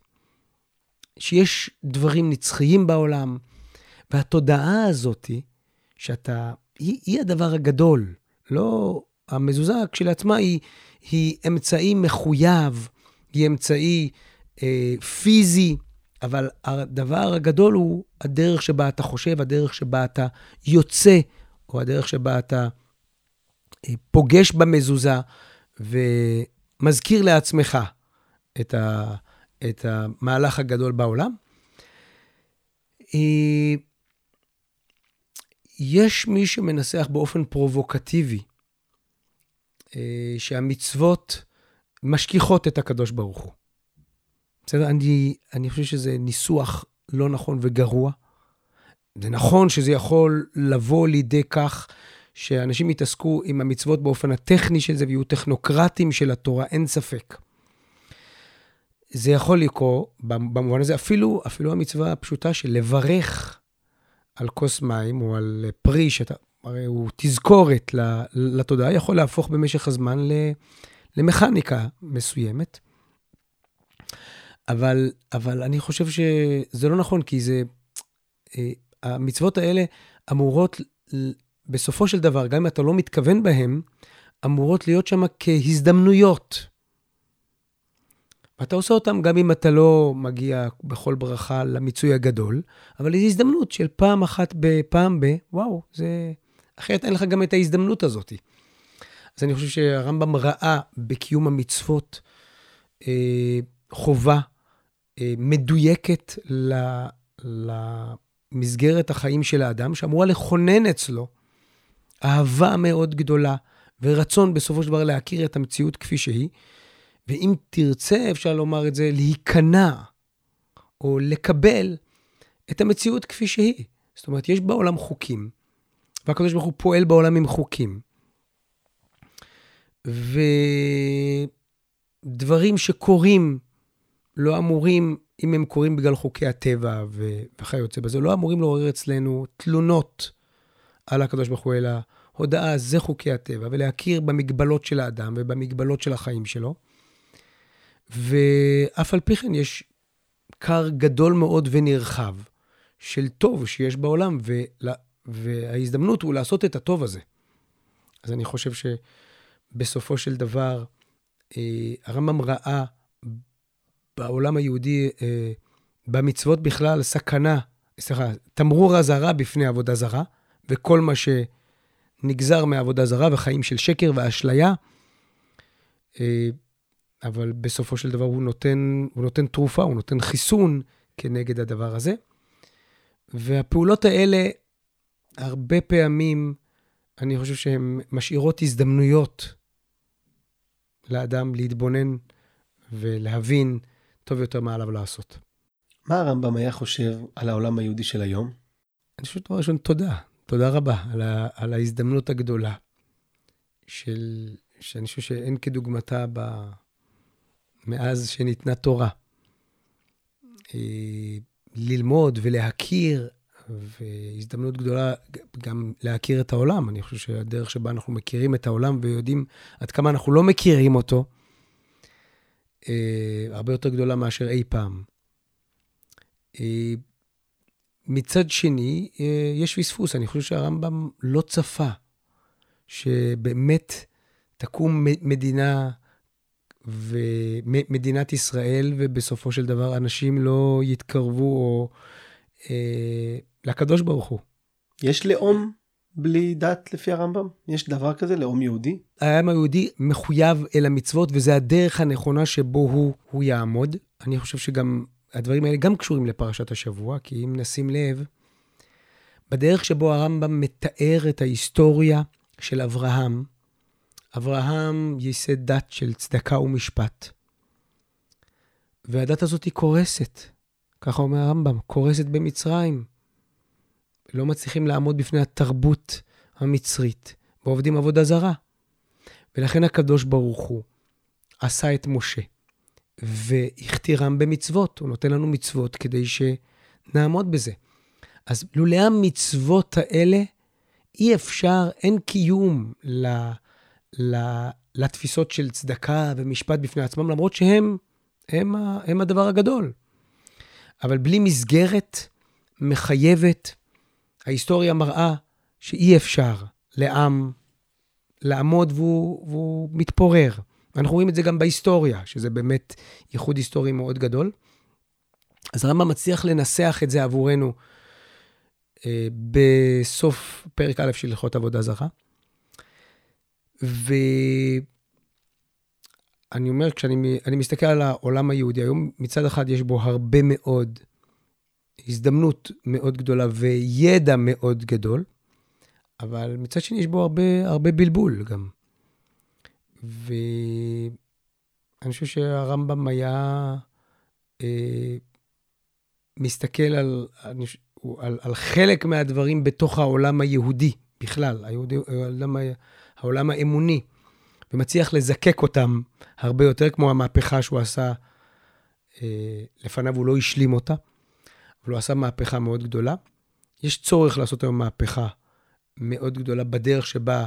שיש דברים נצחיים בעולם, והתודעה הזאת, שאתה, היא, היא הדבר הגדול. לא, המזוזה כשלעצמה היא, היא אמצעי מחויב, היא אמצעי אה, פיזי, אבל הדבר הגדול הוא הדרך שבה אתה חושב, הדרך שבה אתה יוצא, או הדרך שבה אתה אה, פוגש במזוזה ומזכיר לעצמך את, ה, את המהלך הגדול בעולם. אה, יש מי שמנסח באופן פרובוקטיבי אה, שהמצוות משכיחות את הקדוש ברוך הוא. בסדר? אני, אני חושב שזה ניסוח לא נכון וגרוע. זה נכון שזה יכול לבוא לידי כך שאנשים יתעסקו עם המצוות באופן הטכני של זה ויהיו טכנוקרטים של התורה, אין ספק. זה יכול לקרות במובן הזה, אפילו, אפילו המצווה הפשוטה של לברך על כוס מים או על פרי, שאתה, הרי הוא תזכורת לתודעה, יכול להפוך במשך הזמן למכניקה מסוימת. אבל, אבל אני חושב שזה לא נכון, כי זה... אה, המצוות האלה אמורות, בסופו של דבר, גם אם אתה לא מתכוון בהן, אמורות להיות שם כהזדמנויות. ואתה עושה אותם גם אם אתה לא מגיע בכל ברכה למיצוי הגדול, אבל זו הזדמנות של פעם אחת בפעם ב, וואו, זה... אחרת אין לך גם את ההזדמנות הזאת. אז אני חושב שהרמב"ם ראה בקיום המצוות אה, חובה אה, מדויקת ל, למסגרת החיים של האדם, שאמורה לכונן אצלו אהבה מאוד גדולה ורצון בסופו של דבר להכיר את המציאות כפי שהיא. ואם תרצה, אפשר לומר את זה, להיכנע או לקבל את המציאות כפי שהיא. זאת אומרת, יש בעולם חוקים, והקדוש ברוך הוא פועל בעולם עם חוקים. ודברים שקורים לא אמורים, אם הם קורים בגלל חוקי הטבע וכיוצא בזה, לא אמורים לעורר אצלנו תלונות על הקדוש ברוך הוא, אלא הודעה, זה חוקי הטבע, ולהכיר במגבלות של האדם ובמגבלות של החיים שלו. ואף על פי כן יש כר גדול מאוד ונרחב של טוב שיש בעולם, ולה, וההזדמנות הוא לעשות את הטוב הזה. אז אני חושב שבסופו של דבר, אה, הרמב"ם ראה בעולם היהודי, אה, במצוות בכלל, סכנה, סליחה, תמרור אזהרה בפני עבודה זרה, וכל מה שנגזר מעבודה זרה וחיים של שקר ואשליה. אה, אבל בסופו של דבר הוא נותן, הוא נותן תרופה, הוא נותן חיסון כנגד הדבר הזה. והפעולות האלה, הרבה פעמים, אני חושב שהן משאירות הזדמנויות לאדם להתבונן ולהבין טוב יותר מה עליו לעשות. מה הרמב"ם היה חושב על העולם היהודי של היום? אני חושב דבר ראשון, תודה. תודה רבה על, ה, על ההזדמנות הגדולה, של, שאני חושב שאין כדוגמתה ב... מאז שניתנה תורה. אה, ללמוד ולהכיר, והזדמנות גדולה גם להכיר את העולם. אני חושב שהדרך שבה אנחנו מכירים את העולם ויודעים עד כמה אנחנו לא מכירים אותו, אה, הרבה יותר גדולה מאשר אי פעם. אה, מצד שני, יש פספוס. אני חושב שהרמב"ם לא צפה שבאמת תקום מדינה ומדינת ישראל, ובסופו של דבר אנשים לא יתקרבו או, אה, לקדוש ברוך הוא. יש לאום בלי דת לפי הרמב"ם? יש דבר כזה, לאום יהודי? העם היהודי מחויב אל המצוות, וזה הדרך הנכונה שבו הוא, הוא יעמוד. אני חושב שגם הדברים האלה גם קשורים לפרשת השבוע, כי אם נשים לב, בדרך שבו הרמב"ם מתאר את ההיסטוריה של אברהם, אברהם ייסד דת של צדקה ומשפט. והדת הזאת היא קורסת, ככה אומר הרמב"ם, קורסת במצרים. לא מצליחים לעמוד בפני התרבות המצרית, ועובדים עבודה זרה. ולכן הקדוש ברוך הוא עשה את משה, והכתירם במצוות. הוא נותן לנו מצוות כדי שנעמוד בזה. אז לולא המצוות האלה, אי אפשר, אין קיום ל, ל, לתפיסות של צדקה ומשפט בפני עצמם, למרות שהם הם, הם הדבר הגדול. אבל בלי מסגרת מחייבת, ההיסטוריה מראה שאי אפשר לעם לעמוד והוא, והוא מתפורר. אנחנו רואים את זה גם בהיסטוריה, שזה באמת ייחוד היסטורי מאוד גדול. אז הרמב"ם מצליח לנסח את זה עבורנו אה, בסוף פרק א' של הלכות עבודה זרה. ואני אומר, כשאני מסתכל על העולם היהודי היום, מצד אחד יש בו הרבה מאוד הזדמנות מאוד גדולה וידע מאוד גדול, אבל מצד שני יש בו הרבה, הרבה בלבול גם. ואני חושב שהרמב"ם היה אה, מסתכל על, על, על חלק מהדברים בתוך העולם היהודי בכלל, היהודי, העולם, העולם האמוני, ומצליח לזקק אותם הרבה יותר, כמו המהפכה שהוא עשה אה, לפניו, הוא לא השלים אותה. אבל הוא עשה מהפכה מאוד גדולה. יש צורך לעשות היום מהפכה מאוד גדולה בדרך שבה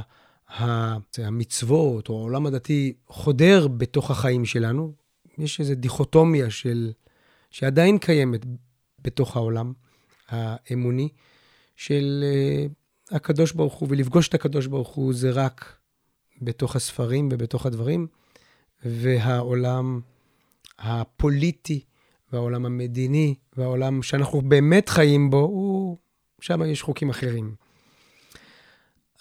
המצוות או העולם הדתי חודר בתוך החיים שלנו. יש איזו דיכוטומיה של, שעדיין קיימת בתוך העולם האמוני, של uh, הקדוש ברוך הוא, ולפגוש את הקדוש ברוך הוא זה רק בתוך הספרים ובתוך הדברים, והעולם הפוליטי והעולם המדיני והעולם שאנחנו באמת חיים בו, הוא... שם יש חוקים אחרים.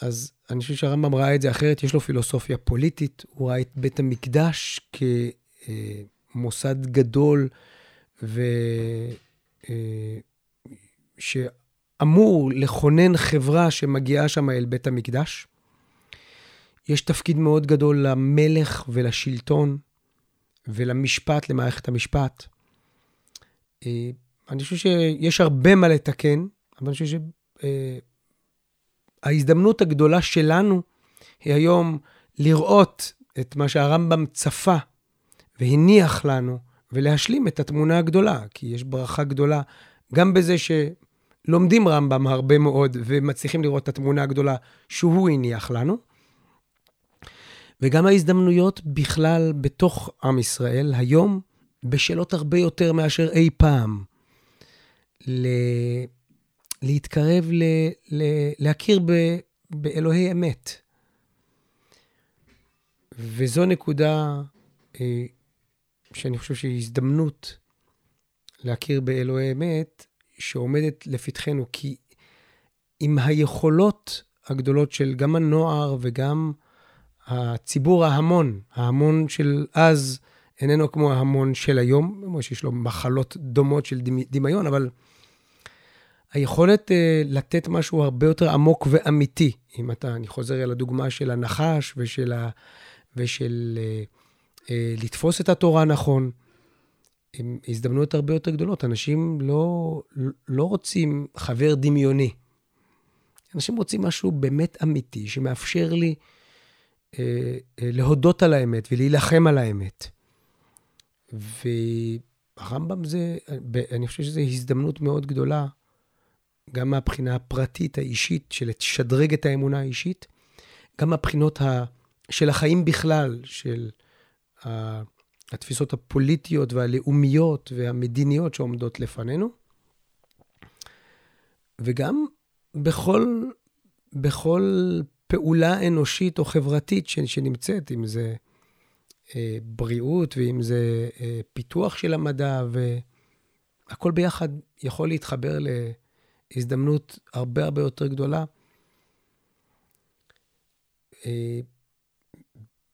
אז אני חושב שהרמב"ם ראה את זה אחרת, יש לו פילוסופיה פוליטית, הוא ראה את בית המקדש כמוסד גדול ו... אה, שאמור לכונן חברה שמגיעה שם אל בית המקדש. יש תפקיד מאוד גדול למלך ולשלטון ולמשפט, למערכת המשפט. אה, אני חושב שיש הרבה מה לתקן, אבל אני חושב שההזדמנות הגדולה שלנו היא היום לראות את מה שהרמב"ם צפה והניח לנו, ולהשלים את התמונה הגדולה, כי יש ברכה גדולה גם בזה שלומדים רמב"ם הרבה מאוד ומצליחים לראות את התמונה הגדולה שהוא הניח לנו, וגם ההזדמנויות בכלל בתוך עם ישראל היום בשאלות הרבה יותר מאשר אי פעם. ל... להתקרב, ל... ל... להכיר ב... באלוהי אמת. וזו נקודה אה, שאני חושב שהיא הזדמנות להכיר באלוהי אמת שעומדת לפתחנו, כי עם היכולות הגדולות של גם הנוער וגם הציבור ההמון, ההמון של אז, איננו כמו ההמון של היום, כמו שיש לו מחלות דומות של דמיון, אבל היכולת uh, לתת משהו הרבה יותר עמוק ואמיתי, אם אתה, אני חוזר אל הדוגמה של הנחש ושל, ה, ושל uh, uh, לתפוס את התורה נכון, עם הזדמנויות הרבה יותר גדולות. אנשים לא, לא רוצים חבר דמיוני. אנשים רוצים משהו באמת אמיתי, שמאפשר לי uh, uh, להודות על האמת ולהילחם על האמת. והרמב"ם זה, אני חושב שזו הזדמנות מאוד גדולה, גם מהבחינה הפרטית האישית של לשדרג את האמונה האישית, גם מהבחינות ה, של החיים בכלל, של התפיסות הפוליטיות והלאומיות והמדיניות שעומדות לפנינו. וגם בכל, בכל פעולה אנושית או חברתית שנמצאת, אם זה אה, בריאות ואם זה אה, פיתוח של המדע, והכל ביחד יכול להתחבר להזדמנות הרבה הרבה יותר גדולה. אה,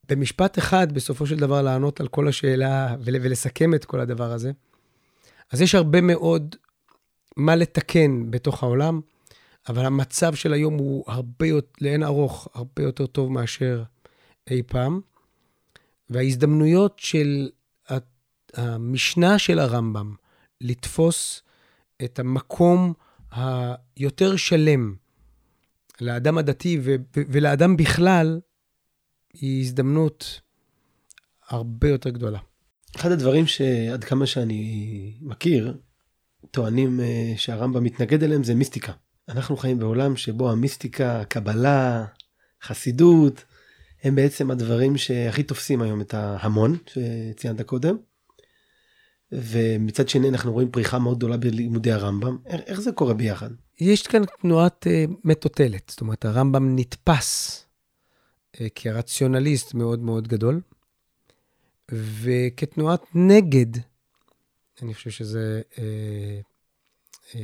במשפט אחד, בסופו של דבר, לענות על כל השאלה ולסכם את כל הדבר הזה. אז יש הרבה מאוד מה לתקן בתוך העולם, אבל המצב של היום הוא הרבה יותר, לאין ארוך, הרבה יותר טוב מאשר אי פעם. וההזדמנויות של המשנה של הרמב"ם לתפוס את המקום היותר שלם לאדם הדתי ולאדם בכלל, היא הזדמנות הרבה יותר גדולה. אחד הדברים שעד כמה שאני מכיר, טוענים אה, שהרמב"ם מתנגד אליהם זה מיסטיקה. אנחנו חיים בעולם שבו המיסטיקה, קבלה, חסידות, הם בעצם הדברים שהכי תופסים היום את ההמון שציינת קודם. ומצד שני אנחנו רואים פריחה מאוד גדולה בלימודי הרמב"ם. איך זה קורה ביחד? יש כאן תנועת uh, מטוטלת, זאת אומרת הרמב"ם נתפס כרציונליסט מאוד מאוד גדול, וכתנועת נגד, אני חושב שזה uh, uh,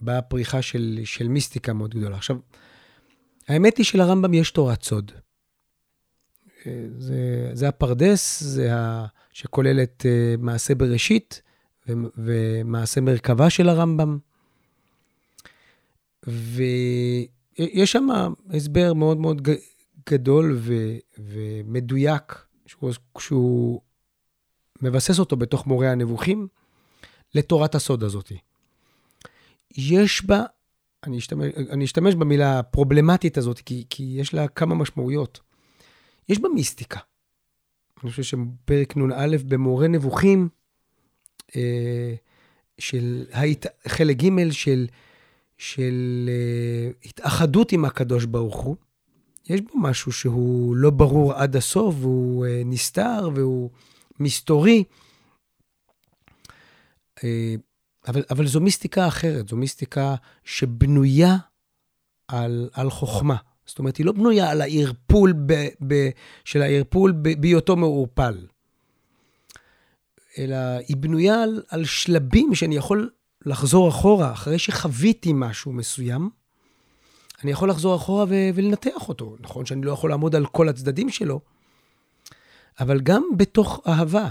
באה פריחה של, של מיסטיקה מאוד גדולה. עכשיו, האמת היא שלרמב"ם יש תורת סוד. זה, זה הפרדס, זה ה, שכולל את uh, מעשה בראשית ו, ומעשה מרכבה של הרמב"ם. ויש שם הסבר מאוד מאוד גדול ו, ומדויק, שהוא, שהוא מבסס אותו בתוך מורה הנבוכים, לתורת הסוד הזאת. יש בה, אני אשתמש, אני אשתמש במילה הפרובלמטית הזאת, כי, כי יש לה כמה משמעויות. יש בה מיסטיקה. אני חושב שפרק נ"א במורה נבוכים, אה, של היית, חלק ג' של, של אה, התאחדות עם הקדוש ברוך הוא, יש בו משהו שהוא לא ברור עד הסוף, והוא אה, נסתר והוא מסתורי. אה, אבל, אבל זו מיסטיקה אחרת, זו מיסטיקה שבנויה על, על חוכמה. זאת אומרת, היא לא בנויה על הערפול ב, ב, של הערפול בהיותו מעורפל, אלא היא בנויה על, על שלבים שאני יכול לחזור אחורה, אחרי שחוויתי משהו מסוים, אני יכול לחזור אחורה ו- ולנתח אותו. נכון שאני לא יכול לעמוד על כל הצדדים שלו, אבל גם בתוך אהבה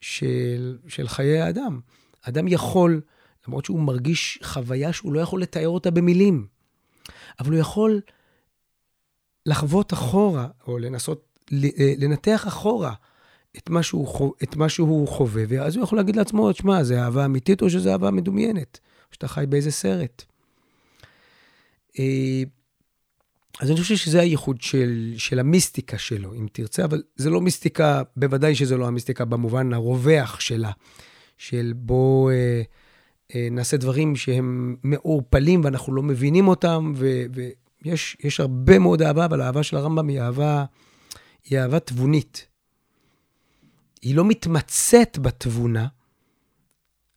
של, של חיי האדם. אדם יכול, למרות שהוא מרגיש חוויה שהוא לא יכול לתאר אותה במילים, אבל הוא יכול לחוות אחורה, או לנסות אה, לנתח אחורה את מה שהוא, את מה שהוא חווה, ואז הוא יכול להגיד לעצמו, שמע, זה אהבה אמיתית או שזה אהבה מדומיינת, או שאתה חי באיזה סרט. אה, אז אני חושב שזה הייחוד של, של המיסטיקה שלו, אם תרצה, אבל זה לא מיסטיקה, בוודאי שזה לא המיסטיקה במובן הרווח שלה, של בוא אה, אה, נעשה דברים שהם מעורפלים ואנחנו לא מבינים אותם, ו, ויש יש הרבה מאוד אהבה, אבל האהבה של הרמב"ם היא אהבה, היא אהבה תבונית. היא לא מתמצאת בתבונה,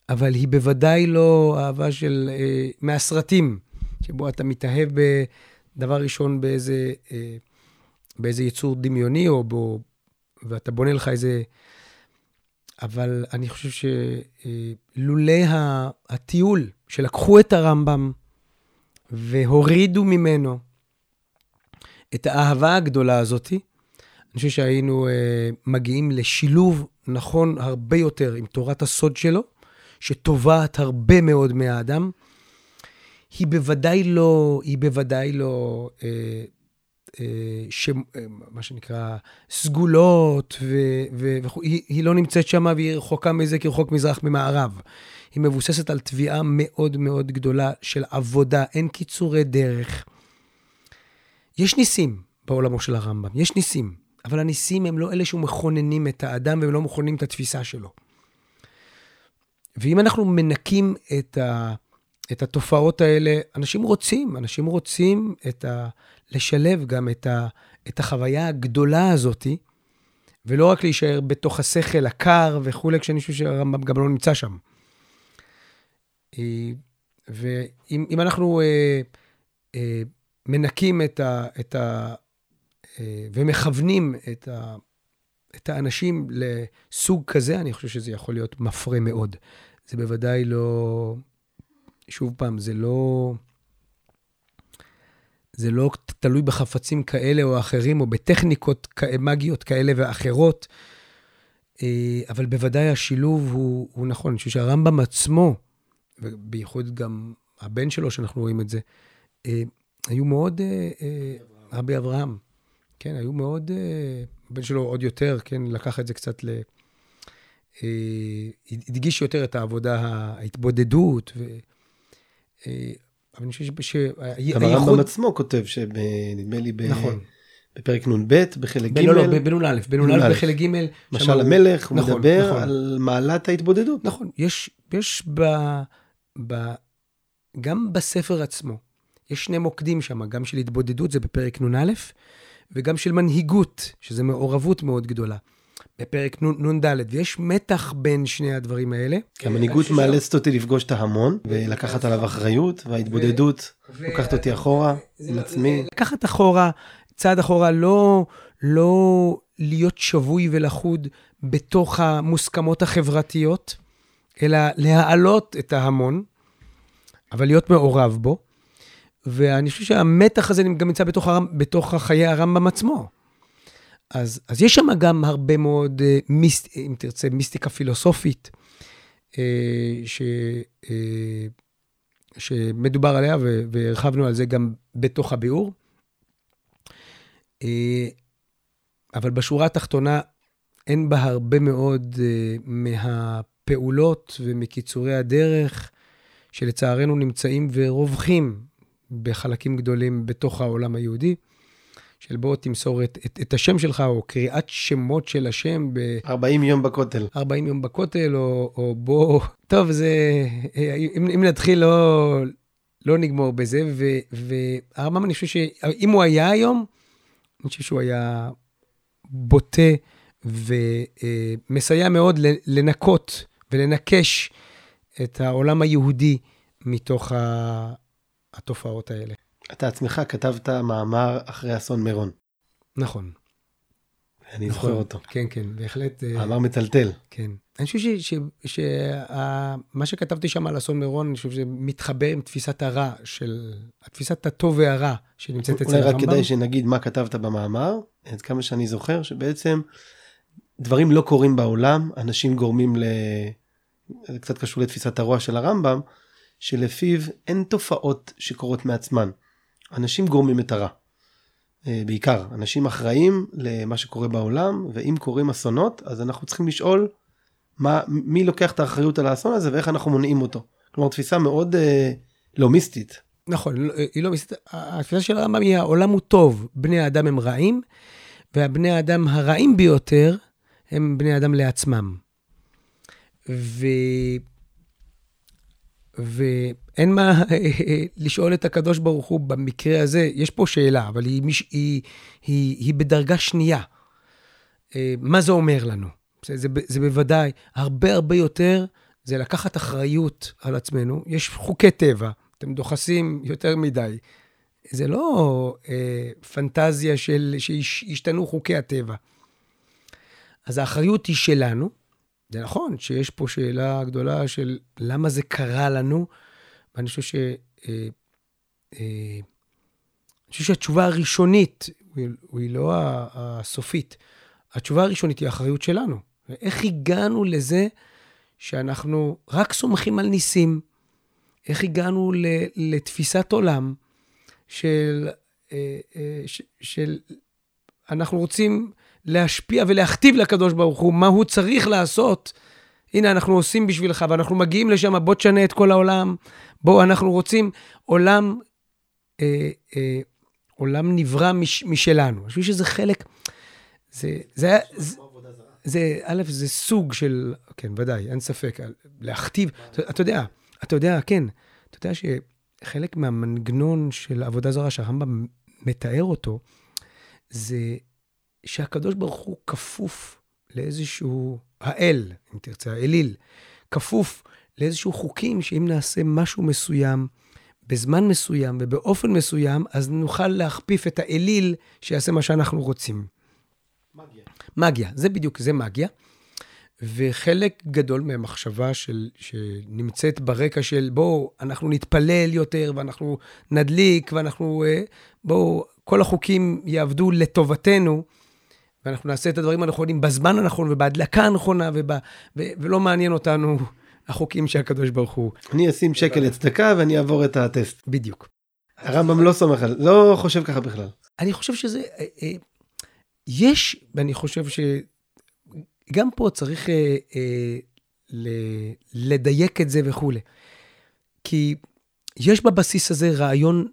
אבל היא בוודאי לא אהבה של, אה, מהסרטים, שבו אתה מתאהב בדבר ראשון באיזה, אה, באיזה יצור דמיוני, או בו, ואתה בונה לך איזה אבל אני חושב שלולא הטיול שלקחו את הרמב"ם והורידו ממנו את האהבה הגדולה הזאת, אני חושב שהיינו uh, מגיעים לשילוב נכון הרבה יותר עם תורת הסוד שלו, שטובעת הרבה מאוד מהאדם. היא בוודאי לא, היא בוודאי לא uh, אה, ש... אה, מה שנקרא, סגולות, וכו', היא, היא לא נמצאת שם והיא רחוקה מזה כרחוק מזרח ממערב. היא מבוססת על תביעה מאוד מאוד גדולה של עבודה, אין קיצורי דרך. יש ניסים בעולמו של הרמב"ם, יש ניסים, אבל הניסים הם לא אלה שמכוננים את האדם והם לא מכוננים את התפיסה שלו. ואם אנחנו מנקים את, ה, את התופעות האלה, אנשים רוצים, אנשים רוצים את ה... לשלב גם את, ה, את החוויה הגדולה הזאתי, ולא רק להישאר בתוך השכל הקר וכולי, כשאני חושב שהרמב"ם גם לא נמצא שם. אה, ואם אנחנו אה, אה, מנקים את ה... את ה אה, ומכוונים את, ה, את האנשים לסוג כזה, אני חושב שזה יכול להיות מפרה מאוד. זה בוודאי לא... שוב פעם, זה לא... זה לא תלוי בחפצים כאלה או אחרים, או בטכניקות מגיות כאלה ואחרות, אה, אבל בוודאי השילוב הוא, הוא נכון. אני חושב שהרמב"ם עצמו, ובייחוד גם הבן שלו, שאנחנו רואים את זה, אה, היו מאוד, אה, רבי אברהם, כן, היו מאוד, הבן שלו עוד יותר, כן, לקח את זה קצת ל... הדגיש יותר את העבודה, ההתבודדות, ו... אבל אני חושב ש... גם הרמב"ם עצמו כותב שנדמה לי ב... נכון. בפרק נ"ב בחלק ג', לא, לא, בנ"א, בנ"א בחלק ג', משל המלך, הוא נכון, מדבר נכון. על מעלת ההתבודדות. נכון, יש, יש ב, ב, גם בספר עצמו, יש שני מוקדים שם, גם של התבודדות, זה בפרק נ"א, וגם של מנהיגות, שזה מעורבות מאוד גדולה. בפרק נ"ד, ויש מתח בין שני הדברים האלה. המנהיגות מאלצת אותי לפגוש את ההמון, ולקחת עליו אחריות, וההתבודדות לוקחת אותי אחורה עם לא- עצמי. לקחת אחורה, צעד אחורה, לא, לא להיות שבוי ולחוד בתוך המוסכמות החברתיות, אלא להעלות את ההמון, אבל להיות מעורב בו. ואני חושב שהמתח הזה גם נמצא בתוך, בתוך חיי הרמב"ם עצמו. אז, אז יש שם גם הרבה מאוד, אה, מיסט, אם תרצה, מיסטיקה פילוסופית, אה, ש, אה, שמדובר עליה, והרחבנו על זה גם בתוך הביאור. אבל בשורה התחתונה, אין בה הרבה מאוד מהפעולות ומקיצורי הדרך, שלצערנו נמצאים ורווחים בחלקים גדולים בתוך העולם היהודי. של בוא תמסור את, את, את השם שלך, או קריאת שמות של השם ב... 40 יום בכותל. 40 יום בכותל, או, או בוא... טוב, זה... אם, אם נתחיל, לא, לא נגמור בזה. והרמב"ם, אני חושב שאם הוא היה היום, אני חושב שהוא היה בוטה ומסייע מאוד לנקות ולנקש את העולם היהודי מתוך התופעות האלה. אתה עצמך כתבת מאמר אחרי אסון מירון. נכון. אני נכון, זוכר אותו. כן, כן, בהחלט. אה, מאמר מטלטל. כן. אני חושב שמה שכתבתי שם על אסון מירון, אני חושב שזה מתחבר עם תפיסת הרע של, תפיסת הטוב והרע שנמצאת אצל הרמב"ם. אולי רק כדאי שנגיד מה כתבת במאמר, עד כמה שאני זוכר, שבעצם דברים לא קורים בעולם, אנשים גורמים ל... זה קצת קשור לתפיסת הרוע של הרמב"ם, שלפיו אין תופעות שקורות מעצמן. אנשים גורמים את הרע. אה, בעיקר, אנשים אחראים למה שקורה בעולם, ואם קורים אסונות, אז אנחנו צריכים לשאול מה, מי לוקח את האחריות על האסון הזה ואיך אנחנו מונעים אותו. כלומר, תפיסה מאוד אה, לא מיסטית. נכון, לא, היא לא מיסטית. התפיסה של הרמב"ם היא העולם הוא טוב, בני האדם הם רעים, והבני האדם הרעים ביותר הם בני אדם לעצמם. ו... ואין מה לשאול את הקדוש ברוך הוא במקרה הזה, יש פה שאלה, אבל היא, היא, היא, היא בדרגה שנייה. אה, מה זה אומר לנו? זה, זה, זה בוודאי הרבה הרבה יותר, זה לקחת אחריות על עצמנו. יש חוקי טבע, אתם דוחסים יותר מדי. זה לא אה, פנטזיה של שהשתנו חוקי הטבע. אז האחריות היא שלנו, זה נכון שיש פה שאלה גדולה של למה זה קרה לנו, ואני חושב ש... אה, אה, אני חושב שהתשובה הראשונית, היא לא הסופית, התשובה הראשונית היא האחריות שלנו. איך הגענו לזה שאנחנו רק סומכים על ניסים? איך הגענו לתפיסת עולם של, אה, של אנחנו רוצים להשפיע ולהכתיב לקדוש ברוך הוא מה הוא צריך לעשות. הנה, אנחנו עושים בשבילך, ואנחנו מגיעים לשם, בוא תשנה את כל העולם. בוא, אנחנו רוצים עולם, אה, אה, עולם נברא מש, משלנו. אני חושב שזה חלק, זה, זה, זה, זה, א', זה סוג של, כן, ודאי, אין ספק, להכתיב, אתה, אתה יודע, אתה יודע, כן, אתה יודע שחלק מהמנגנון של עבודה זרה שהרמב"ם מתאר אותו, זה שהקדוש ברוך הוא כפוף לאיזשהו, האל, אם תרצה, האליל, כפוף לאיזשהו חוקים שאם נעשה משהו מסוים, בזמן מסוים ובאופן מסוים, אז נוכל להכפיף את האליל שיעשה מה שאנחנו רוצים. מגיה. מגיה, זה בדיוק, זה מגיה. וחלק גדול מהמחשבה של, שנמצאת ברקע של בואו, אנחנו נתפלל יותר ואנחנו נדליק ואנחנו, אה, בואו, כל החוקים יעבדו לטובתנו, ואנחנו נעשה את הדברים הנכונים בזמן הנכון ובהדלקה הנכונה, וב, ו, ולא מעניין אותנו החוקים שהקדוש ברוך הוא. אני אשים שקל לצדקה ואני אעבור את הטסט. בדיוק. הרמב"ם לא סומך על זה, לא חושב ככה בכלל. אני חושב שזה, אה, אה, יש, ואני חושב שגם פה צריך אה, לדייק את זה וכולי. כי יש בבסיס הזה רעיון,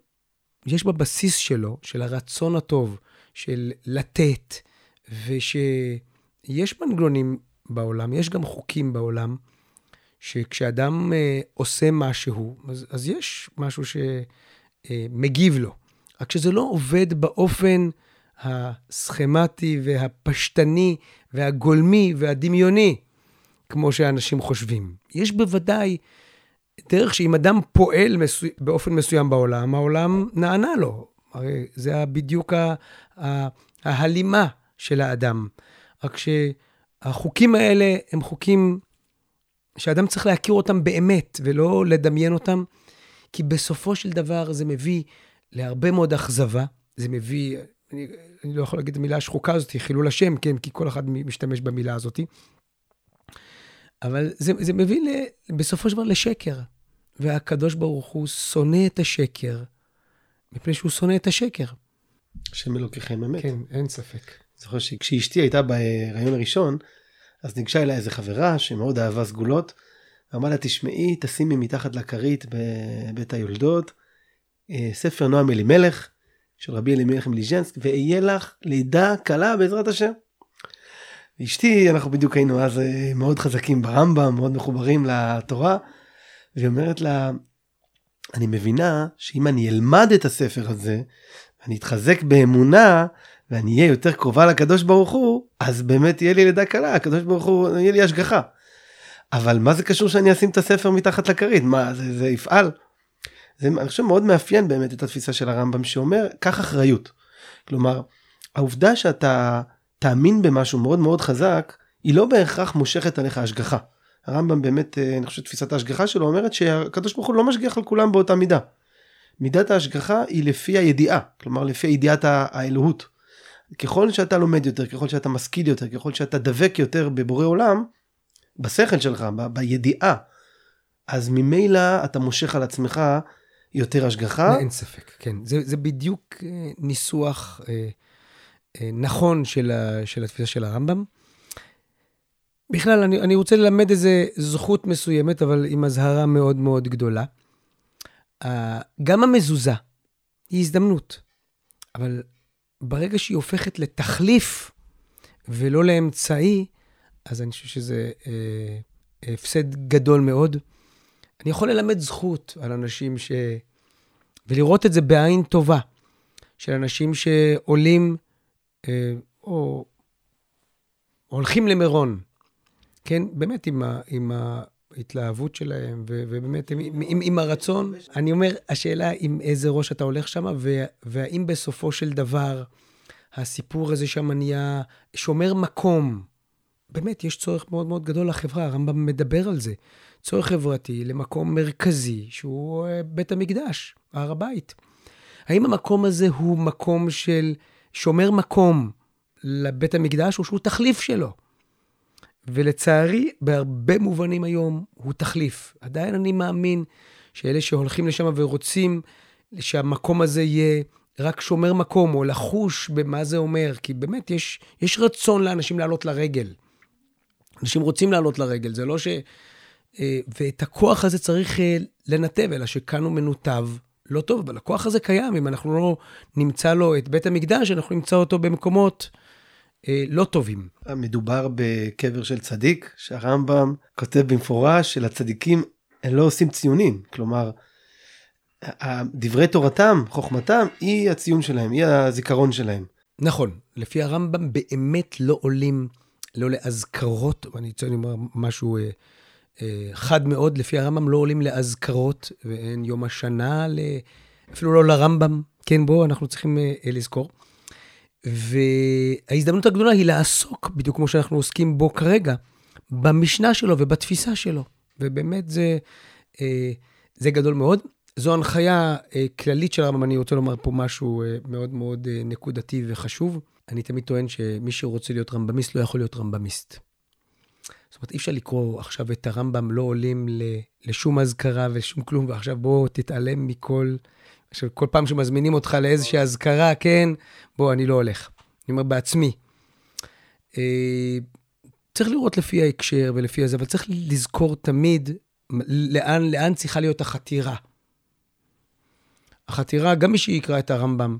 יש בבסיס שלו, של הרצון הטוב, של לתת, ושיש מנגנונים בעולם, יש גם חוקים בעולם, שכשאדם אה, עושה משהו, אז, אז יש משהו שמגיב אה, לו. רק שזה לא עובד באופן הסכמטי והפשטני והגולמי והדמיוני, כמו שאנשים חושבים. יש בוודאי דרך שאם אדם פועל מסו... באופן מסוים בעולם, העולם נענה לו. הרי זה בדיוק ה... ה... ההלימה של האדם. רק שהחוקים האלה הם חוקים שאדם צריך להכיר אותם באמת, ולא לדמיין אותם, כי בסופו של דבר זה מביא להרבה מאוד אכזבה, זה מביא, אני, אני לא יכול להגיד את המילה השחוקה הזאת, חילול השם, כן, כי כל אחד משתמש במילה הזאת, אבל זה, זה מביא ל, בסופו של דבר לשקר, והקדוש ברוך הוא שונא את השקר, מפני שהוא שונא את השקר. השם אלוקיכם אמת. כן, אין ספק. זוכר שכשאשתי הייתה בהיריון הראשון, אז ניגשה אליי איזה חברה שמאוד אהבה סגולות, ואמרה לה, תשמעי, תשימי מתחת לכרית בבית היולדות, אה, ספר נועם אלימלך, של רבי אלימלך מליז'נסק, ואהיה לך לידה קלה בעזרת השם. אשתי, אנחנו בדיוק היינו אז אה, מאוד חזקים ברמב"ם, מאוד מחוברים לתורה, והיא אומרת לה, אני מבינה שאם אני אלמד את הספר הזה, אני אתחזק באמונה, ואני אהיה יותר קרובה לקדוש ברוך הוא, אז באמת יהיה לי לידה קלה, הקדוש ברוך הוא, יהיה לי השגחה. אבל מה זה קשור שאני אשים את הספר מתחת לכרית? מה, זה, זה יפעל? זה, אני חושב, מאוד מאפיין באמת את התפיסה של הרמב"ם, שאומר, קח אחריות. כלומר, העובדה שאתה תאמין במשהו מאוד מאוד חזק, היא לא בהכרח מושכת עליך השגחה. הרמב"ם באמת, אה, אני חושב, תפיסת ההשגחה שלו אומרת שהקדוש ברוך הוא לא משגיח על כולם באותה מידה. מידת ההשגחה היא לפי הידיעה, כלומר לפי ידיעת האלוהות. ככל שאתה לומד יותר, ככל שאתה משכיל יותר, ככל שאתה דבק יותר בבורא עולם, בשכל שלך, ב- בידיעה, אז ממילא אתה מושך על עצמך יותר השגחה. אין ספק, כן. זה, זה בדיוק אה, ניסוח אה, אה, נכון של, ה, של התפיסה של הרמב"ם. בכלל, אני, אני רוצה ללמד איזה זכות מסוימת, אבל עם אזהרה מאוד מאוד גדולה. גם המזוזה היא הזדמנות, אבל ברגע שהיא הופכת לתחליף ולא לאמצעי, אז אני חושב שזה אה, הפסד גדול מאוד. אני יכול ללמד זכות על אנשים ש... ולראות את זה בעין טובה, של אנשים שעולים אה, או הולכים למירון, כן? באמת עם, ה, עם ההתלהבות שלהם, ו, ובאמת עם, עם, עם הרצון. אני אומר, השאלה עם איזה ראש אתה הולך שם, והאם בסופו של דבר הסיפור הזה שם נהיה שומר מקום. באמת, יש צורך מאוד מאוד גדול לחברה, הרמב"ם מדבר על זה. צורך חברתי למקום מרכזי, שהוא אה, בית המקדש, הר הבית. האם המקום הזה הוא מקום של שומר מקום לבית המקדש, או שהוא תחליף שלו? ולצערי, בהרבה מובנים היום הוא תחליף. עדיין אני מאמין שאלה שהולכים לשם ורוצים שהמקום הזה יהיה רק שומר מקום, או לחוש במה זה אומר, כי באמת יש, יש רצון לאנשים לעלות לרגל. אנשים רוצים לעלות לרגל, זה לא ש... אה, ואת הכוח הזה צריך אה, לנתב, אלא שכאן הוא מנותב לא טוב, אבל הכוח הזה קיים, אם אנחנו לא נמצא לו את בית המקדש, אנחנו נמצא אותו במקומות לא טובים. מדובר בקבר של צדיק, שהרמב"ם כותב במפורש שלצדיקים הם לא עושים ציונים, כלומר, דברי תורתם, חוכמתם, היא הציון שלהם, היא הזיכרון שלהם. נכון, לפי הרמב"ם באמת לא עולים לא לאזכרות, ואני רוצה לומר משהו אה, אה, חד מאוד, לפי הרמב"ם לא עולים לאזכרות, ואין יום השנה, ל... אפילו לא לרמב"ם, כן, בואו, אנחנו צריכים אה, לזכור. וההזדמנות הגדולה היא לעסוק, בדיוק כמו שאנחנו עוסקים בו כרגע, במשנה שלו ובתפיסה שלו. ובאמת זה, אה, זה גדול מאוד. זו הנחיה אה, כללית של הרמב"ם, אני רוצה לומר פה משהו אה, מאוד מאוד נקודתי וחשוב. אני תמיד טוען שמי שרוצה להיות רמב"מיסט לא יכול להיות רמב"מיסט. זאת אומרת, אי אפשר לקרוא עכשיו את הרמב"ם, לא עולים לשום אזכרה ושום כלום, ועכשיו בוא תתעלם מכל... כל פעם שמזמינים אותך לאיזושהי אזכרה, כן, בוא, אני לא הולך. אני אומר בעצמי. צריך לראות לפי ההקשר ולפי הזה, אבל צריך לזכור תמיד לאן, לאן צריכה להיות החתירה. החתירה, גם מי שיקרא את הרמב"ם,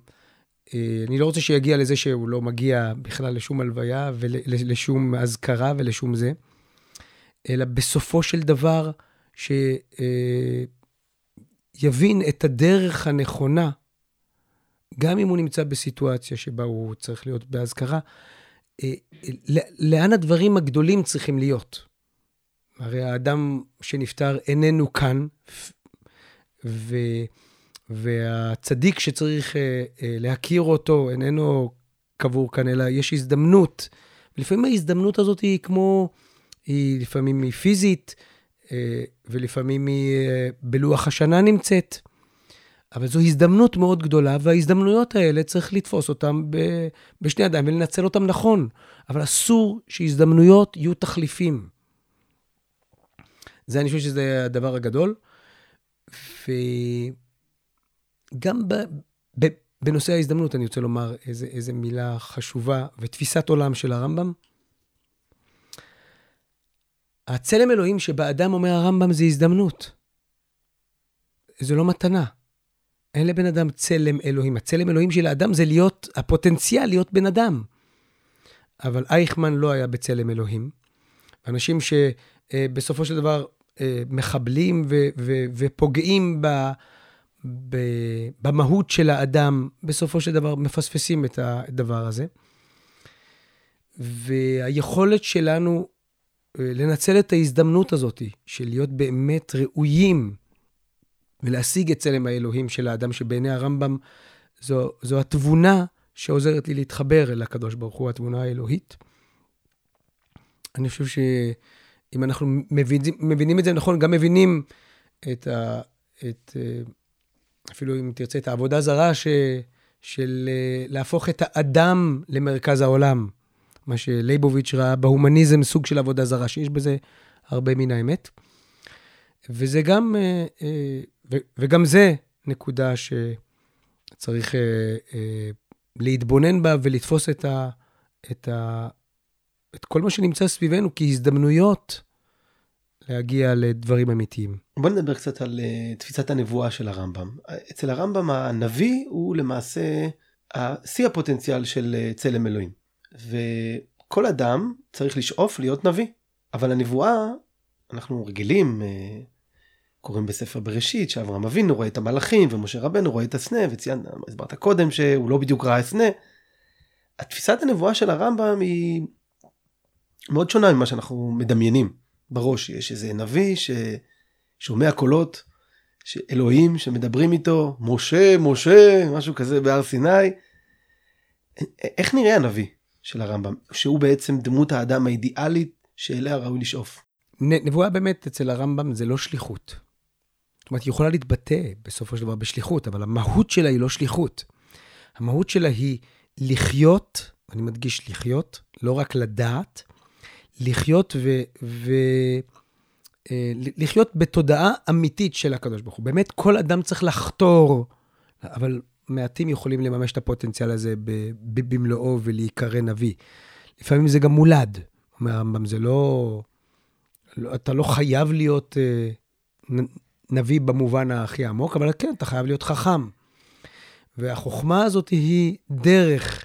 אה, אני לא רוצה שיגיע לזה שהוא לא מגיע בכלל לשום הלוויה ולשום אזכרה ולשום זה, אלא בסופו של דבר, שיבין אה, את הדרך הנכונה, גם אם הוא נמצא בסיטואציה שבה הוא צריך להיות באזכרה, אה, לאן הדברים הגדולים צריכים להיות. הרי האדם שנפטר איננו כאן, ו, והצדיק שצריך אה, אה, להכיר אותו איננו קבור כאן, אלא יש הזדמנות. ולפעמים ההזדמנות הזאת היא כמו, היא לפעמים היא פיזית, ולפעמים היא בלוח השנה נמצאת. אבל זו הזדמנות מאוד גדולה, וההזדמנויות האלה צריך לתפוס אותן בשני ידיים ולנצל אותן נכון. אבל אסור שהזדמנויות יהיו תחליפים. זה, אני חושב שזה הדבר הגדול. וגם ב, ב, בנושא ההזדמנות, אני רוצה לומר איזה, איזה מילה חשובה ותפיסת עולם של הרמב"ם. הצלם אלוהים שבאדם אומר הרמב"ם זה הזדמנות. זה לא מתנה. אין לבן אדם צלם אלוהים. הצלם אלוהים של האדם זה להיות, הפוטנציאל להיות בן אדם. אבל אייכמן לא היה בצלם אלוהים. אנשים שבסופו של דבר אה, מחבלים ו- ו- ופוגעים ב- ב- במהות של האדם, בסופו של דבר מפספסים את הדבר הזה. והיכולת שלנו אה, לנצל את ההזדמנות הזאת של להיות באמת ראויים ולהשיג את צלם האלוהים של האדם שבעיני הרמב"ם זו, זו התבונה שעוזרת לי להתחבר אל הקדוש ברוך הוא, התבונה האלוהית. אני חושב שאם אנחנו מבינים, מבינים את זה נכון, גם מבינים את ה... את, אפילו אם תרצה, את העבודה זרה ש, של להפוך את האדם למרכז העולם. מה שלייבוביץ' ראה בהומניזם סוג של עבודה זרה, שיש בזה הרבה מן האמת. וזה גם וגם זה נקודה שצריך אה, אה, להתבונן בה ולתפוס את, ה, את, ה, את כל מה שנמצא סביבנו כהזדמנויות להגיע לדברים אמיתיים. בוא נדבר קצת על תפיסת הנבואה של הרמב"ם. אצל הרמב"ם הנביא הוא למעשה שיא הפוטנציאל של צלם אלוהים. וכל אדם צריך לשאוף להיות נביא. אבל הנבואה, אנחנו רגילים, uh, קוראים בספר בראשית שאברהם אבינו רואה את המלאכים ומשה רבנו רואה את הסנה וציינת, הסברת קודם שהוא לא בדיוק ראה הסנה. התפיסת הנבואה של הרמב"ם היא מאוד שונה ממה שאנחנו מדמיינים בראש. יש איזה נביא ששומע קולות, אלוהים שמדברים איתו, משה, משה, משהו כזה בהר סיני. איך נראה הנביא של הרמב"ם, שהוא בעצם דמות האדם האידיאלית שאליה ראוי לשאוף? נבואה באמת אצל הרמב"ם זה לא שליחות. זאת אומרת, היא יכולה להתבטא בסופו של דבר בשליחות, אבל המהות שלה היא לא שליחות. המהות שלה היא לחיות, אני מדגיש לחיות, לא רק לדעת, לחיות ו... ו אה, לחיות בתודעה אמיתית של הקדוש ברוך הוא. באמת, כל אדם צריך לחתור, אבל מעטים יכולים לממש את הפוטנציאל הזה במלואו ולהיקרא נביא. לפעמים זה גם מולד. אומר הרמב"ם, זה לא, לא... אתה לא חייב להיות אה, נביא במובן הכי עמוק, אבל כן, אתה חייב להיות חכם. והחוכמה הזאת היא דרך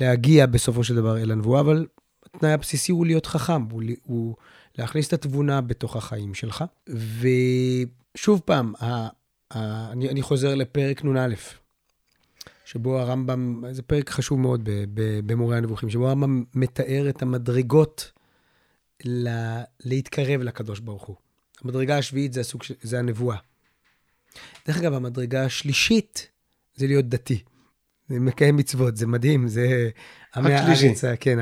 להגיע בסופו של דבר אל הנבואה, אבל התנאי הבסיסי הוא להיות חכם, הוא, הוא להכניס את התבונה בתוך החיים שלך. ושוב פעם, ה, ה, אני, אני חוזר לפרק נ"א. שבו הרמב"ם, זה פרק חשוב מאוד במורה הנבוכים, שבו הרמב"ם מתאר את המדרגות לה, להתקרב לקדוש ברוך הוא. המדרגה השביעית זה הסוג, זה הנבואה. דרך אגב, המדרגה השלישית זה להיות דתי. זה מקיים מצוות, זה מדהים, זה עמי הארץ, כן,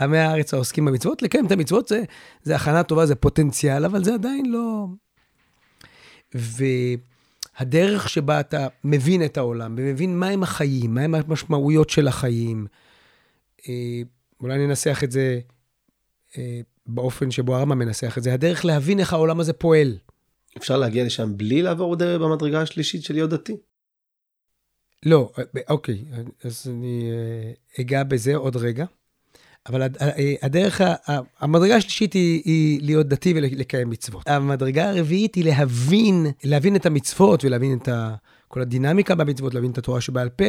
עמי הארץ העוסקים במצוות, לקיים את המצוות זה, זה הכנה טובה, זה פוטנציאל, אבל זה עדיין לא... והדרך שבה אתה מבין את העולם, ומבין מהם החיים, מהם המשמעויות של החיים, אה, אולי ננסח את זה אה, באופן שבו הרמב"ם מנסח את זה, הדרך להבין איך העולם הזה פועל. אפשר להגיע לשם בלי לעבור דרך במדרגה השלישית של להיות דתי? לא, אוקיי, אז אני אה, אגע בזה עוד רגע. אבל אה, הדרך, המדרגה השלישית היא, היא להיות דתי ולקיים מצוות. המדרגה הרביעית היא להבין, להבין את המצוות ולהבין את ה, כל הדינמיקה במצוות, להבין את התורה שבעל פה,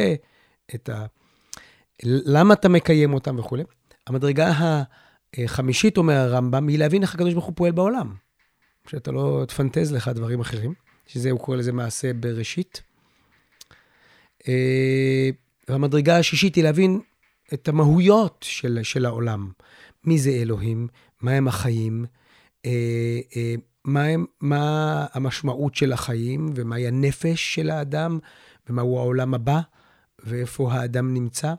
את ה... למה אתה מקיים אותם וכולי. המדרגה החמישית, אומר הרמב"ם, היא להבין איך הקדוש ברוך הוא פועל בעולם. שאתה לא תפנטז לך דברים אחרים, שזה, הוא קורא לזה מעשה בראשית. אה, והמדרגה השישית היא להבין את המהויות של, של העולם. מי זה אלוהים? מה הם החיים? אה, אה, מה, הם, מה המשמעות של החיים ומהי הנפש של האדם ומהו העולם הבא ואיפה האדם נמצא.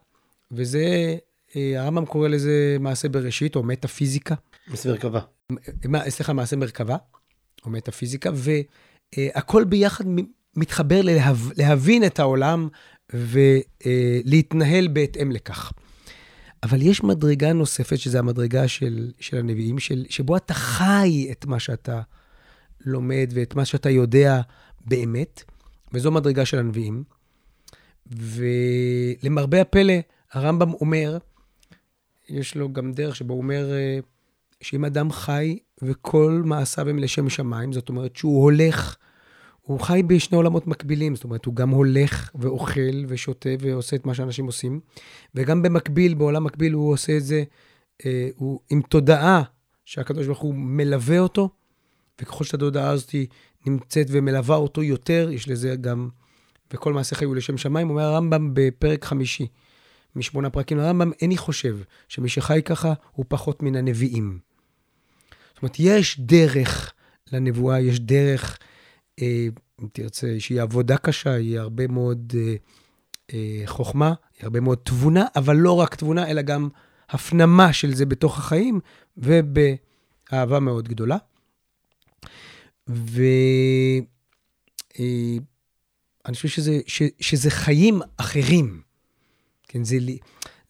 וזה, הרמב"ם קורא לזה מעשה בראשית או מטאפיזיקה. מעשה מרכבה. סליחה, מעשה מרכבה או מטאפיזיקה, והכל ביחד מתחבר ללהב, להבין את העולם ולהתנהל בהתאם לכך. אבל יש מדרגה נוספת, שזו המדרגה של, של הנביאים, של, שבו אתה חי את מה שאתה לומד ואת מה שאתה יודע באמת, וזו מדרגה של הנביאים. ולמרבה הפלא, הרמב"ם אומר, יש לו גם דרך שבו הוא אומר אה, שאם אדם חי וכל מעשיו הם לשם שמיים, זאת אומרת שהוא הולך הוא חי בשני עולמות מקבילים, זאת אומרת, הוא גם הולך ואוכל ושותה ועושה את מה שאנשים עושים, וגם במקביל, בעולם מקביל, הוא עושה את זה, אה, הוא עם תודעה שהקדוש ברוך הוא מלווה אותו, וככל שהתודעה הזאת נמצאת ומלווה אותו יותר, יש לזה גם, וכל מעשה חיו לשם שמיים, אומר הרמב"ם בפרק חמישי, משמונה פרקים לרמב"ם, איני חושב שמי שחי ככה הוא פחות מן הנביאים. זאת אומרת, יש דרך לנבואה, יש דרך אם תרצה, שהיא עבודה קשה, היא הרבה מאוד אה, אה, חוכמה, היא הרבה מאוד תבונה, אבל לא רק תבונה, אלא גם הפנמה של זה בתוך החיים, ובאהבה מאוד גדולה. ואני חושב שזה, ש, שזה חיים אחרים. כן, זה,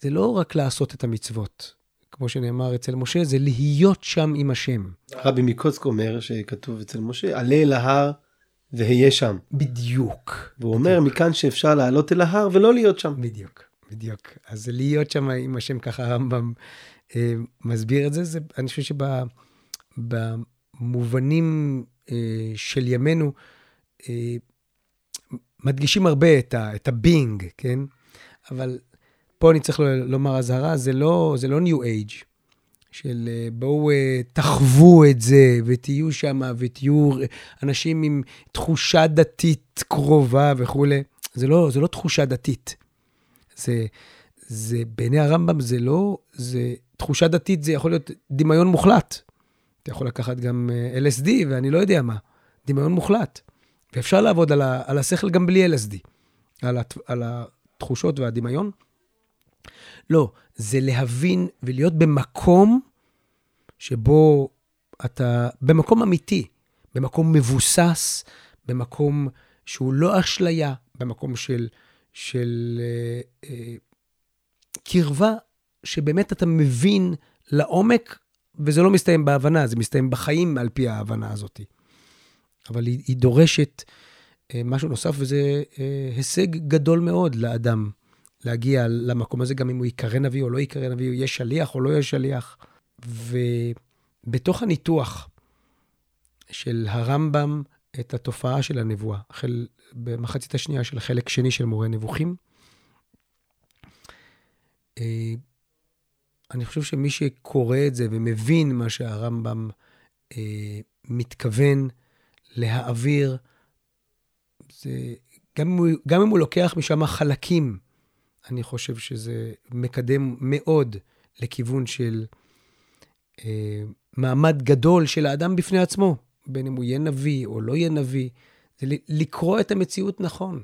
זה לא רק לעשות את המצוות, כמו שנאמר אצל משה, זה להיות שם עם השם. רבי מקוצק אומר שכתוב אצל משה, עלה אל ההר והיה שם. בדיוק. והוא בדיוק. אומר מכאן שאפשר לעלות אל ההר ולא להיות שם. בדיוק, בדיוק. אז להיות שם עם השם, ככה הרמב"ם אה, מסביר את זה, זה אני חושב שבמובנים אה, של ימינו, אה, מדגישים הרבה את, ה, את הבינג, כן? אבל פה אני צריך לומר אזהרה, זה לא, זה לא New Age. של אה, בואו אה, תחוו את זה ותהיו שם ותהיו אנשים עם תחושה דתית קרובה וכולי. זה לא, זה לא תחושה דתית. זה, זה בעיני הרמב"ם זה לא, זה תחושה דתית, זה יכול להיות דמיון מוחלט. אתה יכול לקחת גם אה, LSD ואני לא יודע מה, דמיון מוחלט. ואפשר לעבוד על, ה, על השכל גם בלי LSD, על, הת, על התחושות והדמיון. לא, זה להבין ולהיות במקום שבו אתה, במקום אמיתי, במקום מבוסס, במקום שהוא לא אשליה, במקום של, של אה, אה, קרבה, שבאמת אתה מבין לעומק, וזה לא מסתיים בהבנה, זה מסתיים בחיים על פי ההבנה הזאת. אבל היא, היא דורשת אה, משהו נוסף, וזה הישג גדול מאוד לאדם. להגיע למקום הזה, גם אם הוא ייקרא נביא או לא ייקרא נביא, הוא יהיה שליח או לא יהיה שליח. ובתוך הניתוח של הרמב"ם את התופעה של הנבואה, החל במחצית השנייה של החלק שני של מורה נבוכים, אה, אני חושב שמי שקורא את זה ומבין מה שהרמב"ם אה, מתכוון להעביר, זה, גם, אם הוא, גם אם הוא לוקח משם חלקים אני חושב שזה מקדם מאוד לכיוון של מעמד גדול של האדם בפני עצמו, בין אם הוא יהיה נביא או לא יהיה נביא, זה לקרוא את המציאות נכון.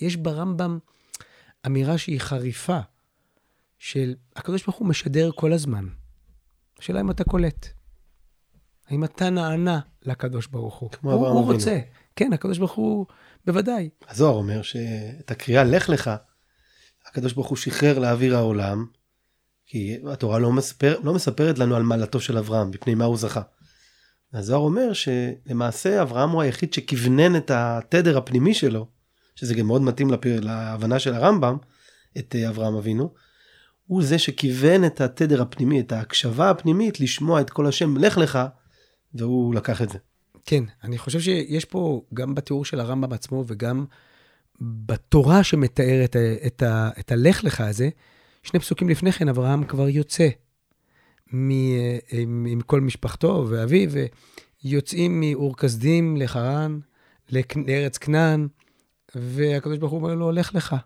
יש ברמב"ם אמירה שהיא חריפה, של הקדוש ברוך הוא משדר כל הזמן. השאלה אם אתה קולט. האם אתה נענה לקדוש ברוך הוא? כמו הוא, הוא. רוצה. כן, הקדוש ברוך הוא, בוודאי. הזוהר אומר שאת הקריאה לך לך, הקדוש ברוך הוא שחרר לאוויר העולם, כי התורה לא, מספר, לא מספרת לנו על מעלתו של אברהם, מפני מה הוא זכה. הזוהר אומר שלמעשה אברהם הוא היחיד שכוונן את התדר הפנימי שלו, שזה גם מאוד מתאים לפיר, להבנה של הרמב"ם, את אה, אברהם אבינו, הוא זה שכיוון את התדר הפנימי, את ההקשבה הפנימית, לשמוע את כל השם לך לך, והוא לקח את זה. כן, אני חושב שיש פה, גם בתיאור של הרמב"ם עצמו וגם בתורה שמתארת את, את, ה- את הלך לך הזה, שני פסוקים לפני כן, אברהם כבר יוצא מ, עם, עם כל משפחתו ואביו, ויוצאים מאור כשדים לחרן, לארץ כנען, והקדוש ברוך הוא אומר לו, לך לך.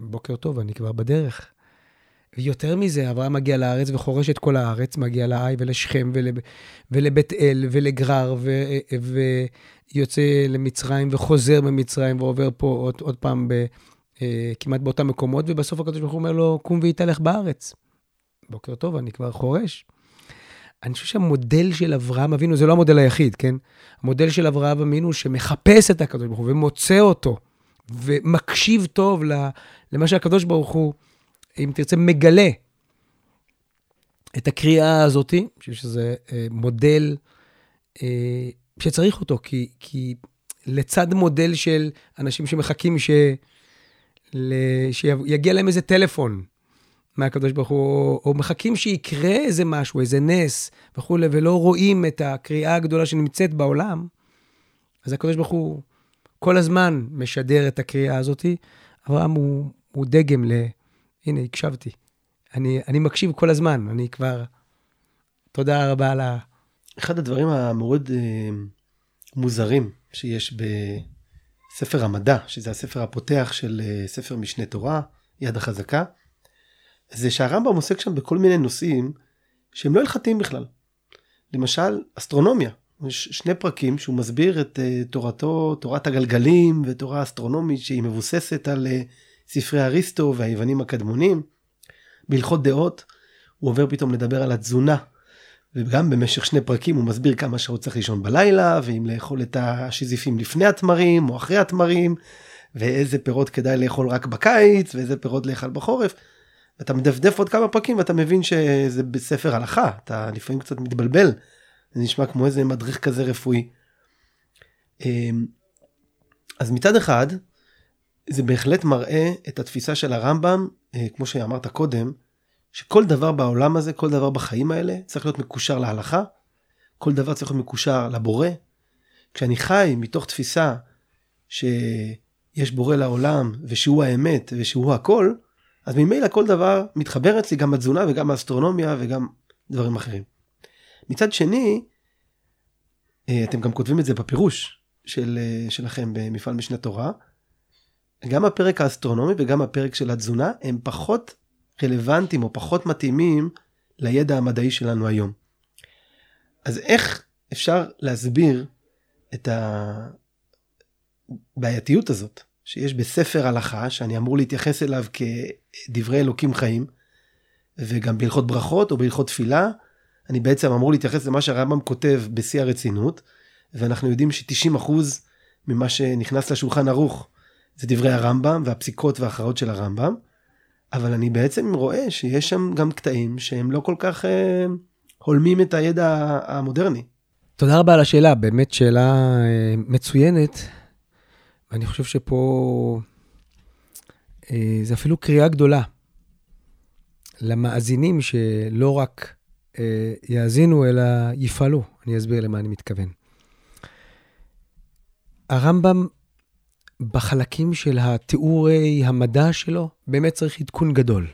בוקר טוב, אני כבר בדרך. ויותר מזה, אברהם מגיע לארץ וחורש את כל הארץ, מגיע לעי ולשכם ול, ולבית אל ולגרר, ו, ויוצא למצרים וחוזר ממצרים ועובר פה עוד, עוד פעם ב, אה, כמעט באותם מקומות, ובסוף הקדוש ברוך הוא אומר לו, קום והתהלך בארץ. בוקר טוב, אני כבר חורש. אני חושב שהמודל של אברהם אבינו, זה לא המודל היחיד, כן? המודל של אברהם אבינו שמחפש את הקדוש ברוך הוא ומוצא אותו, ומקשיב טוב למה שהקדוש ברוך הוא, אם תרצה, מגלה את הקריאה הזאת, אני חושב שזה אה, מודל אה, שצריך אותו, כי, כי לצד מודל של אנשים שמחכים ש, שיגיע להם איזה טלפון מהקדוש ברוך הוא, או, או מחכים שיקרה איזה משהו, איזה נס וכולי, ולא רואים את הקריאה הגדולה שנמצאת בעולם, אז הקדוש ברוך הוא כל הזמן משדר את הקריאה הזאת. אברהם הוא, הוא דגם ל... הנה, הקשבתי. אני, אני מקשיב כל הזמן, אני כבר... תודה רבה על ה... אחד הדברים המאוד אה, מוזרים שיש בספר המדע, שזה הספר הפותח של אה, ספר משנה תורה, יד החזקה, זה שהרמב"ם עוסק שם בכל מיני נושאים שהם לא הלכתיים בכלל. למשל, אסטרונומיה. יש שני פרקים שהוא מסביר את אה, תורתו, תורת הגלגלים ותורה אסטרונומית שהיא מבוססת על אה, ספרי אריסטו והיוונים הקדמונים. בהלכות דעות הוא עובר פתאום לדבר על התזונה וגם במשך שני פרקים הוא מסביר כמה שעות צריך לישון בלילה, ואם לאכול את השזיפים לפני התמרים או אחרי התמרים, ואיזה פירות כדאי לאכול רק בקיץ, ואיזה פירות לאכול בחורף. אתה מדפדף עוד כמה פרקים ואתה מבין שזה בספר הלכה, אתה לפעמים קצת מתבלבל, זה נשמע כמו איזה מדריך כזה רפואי. אמ, אז מצד אחד, זה בהחלט מראה את התפיסה של הרמב"ם, אה, כמו שאמרת קודם, שכל דבר בעולם הזה, כל דבר בחיים האלה, צריך להיות מקושר להלכה, כל דבר צריך להיות מקושר לבורא. כשאני חי מתוך תפיסה שיש בורא לעולם, ושהוא האמת, ושהוא הכל, אז ממילא כל דבר מתחבר אצלי גם התזונה וגם האסטרונומיה וגם דברים אחרים. מצד שני, אה, אתם גם כותבים את זה בפירוש של, אה, שלכם במפעל משנה תורה, גם הפרק האסטרונומי וגם הפרק של התזונה הם פחות רלוונטיים או פחות מתאימים לידע המדעי שלנו היום. אז איך אפשר להסביר את הבעייתיות הזאת שיש בספר הלכה שאני אמור להתייחס אליו כדברי אלוקים חיים וגם בהלכות ברכות או בהלכות תפילה אני בעצם אמור להתייחס למה שהרמב"ם כותב בשיא הרצינות ואנחנו יודעים ש-90% ממה שנכנס לשולחן ערוך זה דברי הרמב"ם והפסיקות וההכרעות של הרמב"ם. אבל אני בעצם רואה שיש שם גם קטעים שהם לא כל כך אה, הולמים את הידע המודרני. תודה רבה על השאלה, באמת שאלה אה, מצוינת. ואני חושב שפה אה, זה אפילו קריאה גדולה למאזינים שלא רק אה, יאזינו, אלא יפעלו. אני אסביר למה אני מתכוון. הרמב"ם בחלקים של התיאורי המדע שלו, באמת צריך עדכון גדול.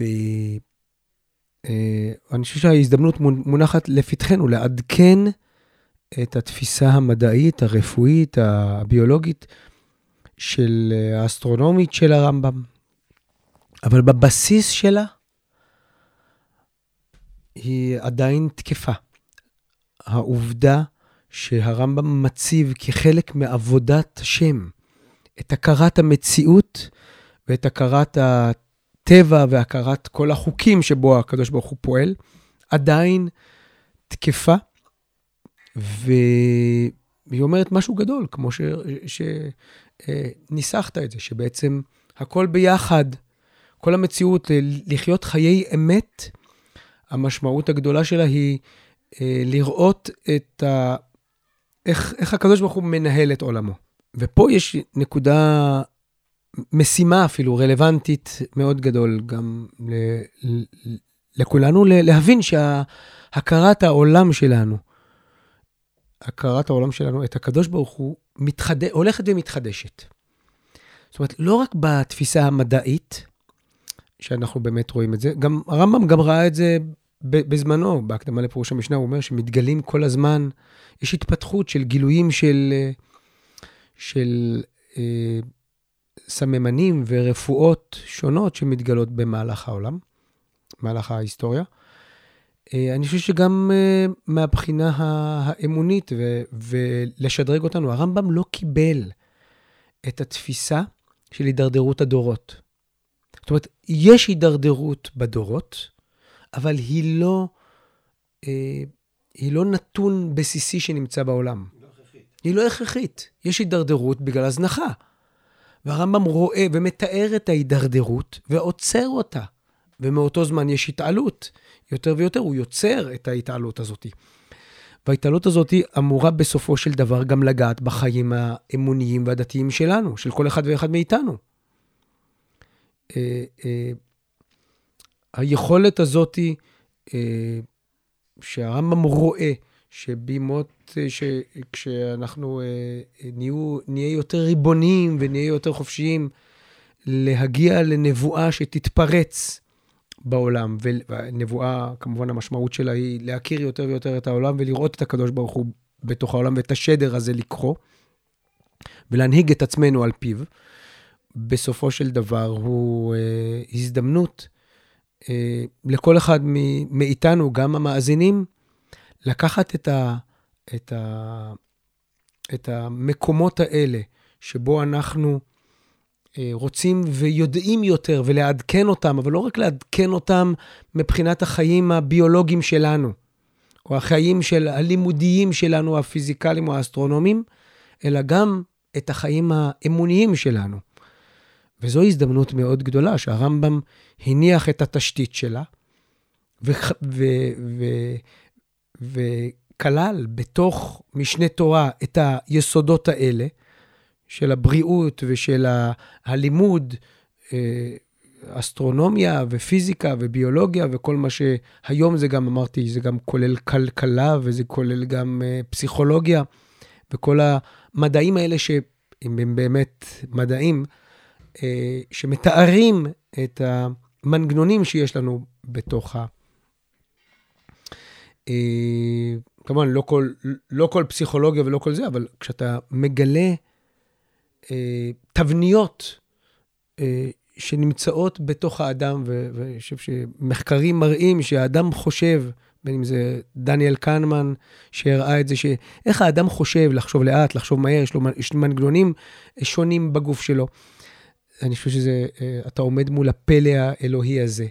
ואני חושב שההזדמנות מונחת לפתחנו לעדכן את התפיסה המדעית, הרפואית, הביולוגית, של אה, האסטרונומית של הרמב"ם, אבל בבסיס שלה היא עדיין תקפה. העובדה שהרמב"ם מציב כחלק מעבודת השם את הכרת המציאות ואת הכרת הטבע והכרת כל החוקים שבו הקדוש ברוך הוא פועל, עדיין תקפה, והיא אומרת משהו גדול, כמו שניסחת את זה, שבעצם הכל ביחד, כל המציאות, לחיות חיי אמת, המשמעות הגדולה שלה היא אה, לראות את ה... איך, איך הקדוש ברוך הוא מנהל את עולמו. ופה יש נקודה, משימה אפילו, רלוונטית מאוד גדול גם ל, ל, לכולנו, להבין שהכרת העולם שלנו, הכרת העולם שלנו, את הקדוש ברוך הוא, מתחד... הולכת ומתחדשת. זאת אומרת, לא רק בתפיסה המדעית, שאנחנו באמת רואים את זה, גם הרמב"ם גם ראה את זה בזמנו, בהקדמה לפירוש המשנה, הוא אומר שמתגלים כל הזמן, יש התפתחות של גילויים של, של אה, סממנים ורפואות שונות שמתגלות במהלך העולם, במהלך ההיסטוריה. אה, אני חושב שגם אה, מהבחינה האמונית ו, ולשדרג אותנו, הרמב"ם לא קיבל את התפיסה של הידרדרות הדורות. זאת אומרת, יש הידרדרות בדורות, אבל היא לא, אה, היא לא נתון בסיסי שנמצא בעולם. לא הכרחית. היא לא הכרחית. יש הידרדרות בגלל הזנחה. והרמב"ם רואה ומתאר את ההידרדרות ועוצר אותה. ומאותו זמן יש התעלות. יותר ויותר הוא יוצר את ההתעלות הזאת. וההתעלות הזאת אמורה בסופו של דבר גם לגעת בחיים האמוניים והדתיים שלנו, של כל אחד ואחד מאיתנו. אה, אה, היכולת הזאת, אה, שהרמב"ם רואה, שבימות, כשאנחנו נהיו, נהיה יותר ריבוניים ונהיה יותר חופשיים, להגיע לנבואה שתתפרץ בעולם, ונבואה, כמובן המשמעות שלה היא להכיר יותר ויותר את העולם ולראות את הקדוש ברוך הוא בתוך העולם ואת השדר הזה לקרוא, ולהנהיג את עצמנו על פיו. בסופו של דבר הוא אה, הזדמנות אה, לכל אחד מאיתנו, גם המאזינים, לקחת את, ה, את, ה, את המקומות האלה שבו אנחנו אה, רוצים ויודעים יותר ולעדכן אותם, אבל לא רק לעדכן אותם מבחינת החיים הביולוגיים שלנו, או החיים של הלימודיים שלנו, הפיזיקליים או האסטרונומיים, אלא גם את החיים האמוניים שלנו. וזו הזדמנות מאוד גדולה שהרמב"ם הניח את התשתית שלה, וכלל בתוך משנה תורה את היסודות האלה, של הבריאות ושל הלימוד, אה, אסטרונומיה ופיזיקה וביולוגיה וכל מה שהיום זה גם, אמרתי, זה גם כולל כלכלה וזה כולל גם אה, פסיכולוגיה וכל המדעים האלה שאם הם באמת מדעים, שמתארים את המנגנונים שיש לנו בתוך ה... אה, כמובן, לא כל, לא כל פסיכולוגיה ולא כל זה, אבל כשאתה מגלה אה, תבניות אה, שנמצאות בתוך האדם, ואני חושב שמחקרים מראים שהאדם חושב, בין אם זה דניאל קנמן, שהראה את זה, שאיך האדם חושב, לחשוב לאט, לחשוב מהר, יש לו מנגנונים שונים בגוף שלו. אני חושב שזה, אה, אתה עומד מול הפלא האלוהי הזה,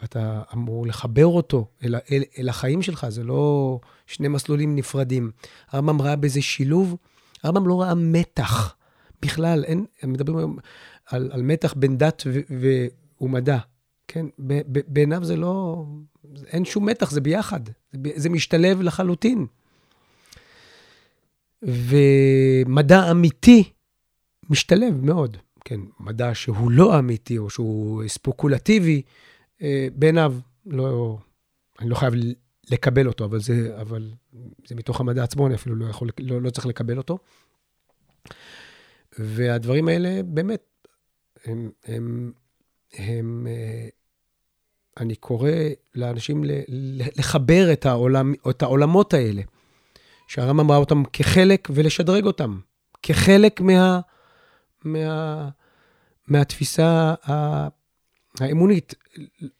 ואתה אמור לחבר אותו אל, אל, אל החיים שלך, זה לא שני מסלולים נפרדים. הרמב"ם ראה בזה שילוב, הרמב"ם לא ראה מתח. בכלל, אין, מדברים היום על, על מתח בין דת ו, ו, ומדע, כן? ב, ב, בעיניו זה לא, אין שום מתח, זה ביחד, זה, זה משתלב לחלוטין. ומדע אמיתי משתלב מאוד. כן, מדע שהוא לא אמיתי או שהוא ספוקולטיבי, אה, בעיניו, לא, אני לא חייב לקבל אותו, אבל זה, אבל זה מתוך המדע עצמו, אני אפילו לא, יכול, לא, לא צריך לקבל אותו. והדברים האלה, באמת, הם, הם, הם, אה, אני קורא לאנשים לחבר את, העולם, את העולמות האלה, שהרמב"ם ראה אותם כחלק ולשדרג אותם, כחלק מה... מה, מהתפיסה האמונית.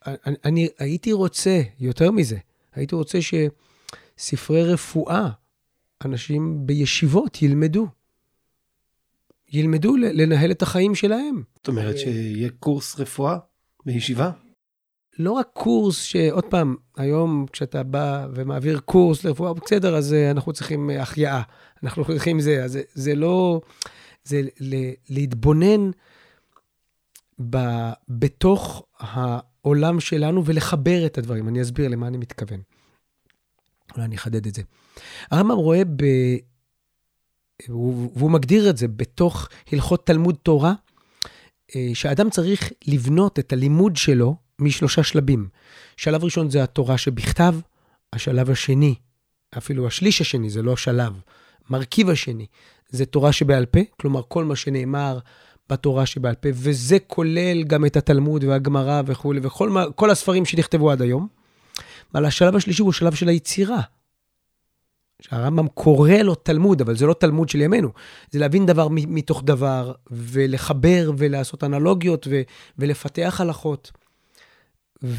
אני, אני הייתי רוצה, יותר מזה, הייתי רוצה שספרי רפואה, אנשים בישיבות ילמדו. ילמדו לנהל את החיים שלהם. זאת אומרת שיהיה קורס רפואה בישיבה? לא רק קורס שעוד פעם, היום כשאתה בא ומעביר קורס לרפואה, בסדר, אז אה, אנחנו צריכים אה, החייאה, אנחנו צריכים זה, אז זה, זה לא, זה להתבונן ב, בתוך העולם שלנו ולחבר את הדברים. אני אסביר למה אני מתכוון. אולי אני אחדד את זה. הרמב"ם רואה ב... והוא מגדיר את זה בתוך הלכות תלמוד תורה, אה, שהאדם צריך לבנות את הלימוד שלו משלושה שלבים. שלב ראשון זה התורה שבכתב, השלב השני, אפילו השליש השני, זה לא שלב, מרכיב השני, זה תורה שבעל פה, כלומר כל מה שנאמר בתורה שבעל פה, וזה כולל גם את התלמוד והגמרא וכולי, וכל הספרים שנכתבו עד היום. אבל השלב השלישי הוא שלב של היצירה. שהרמב"ם קורא לו תלמוד, אבל זה לא תלמוד של ימינו. זה להבין דבר מתוך דבר, ולחבר ולעשות אנלוגיות ו- ולפתח הלכות.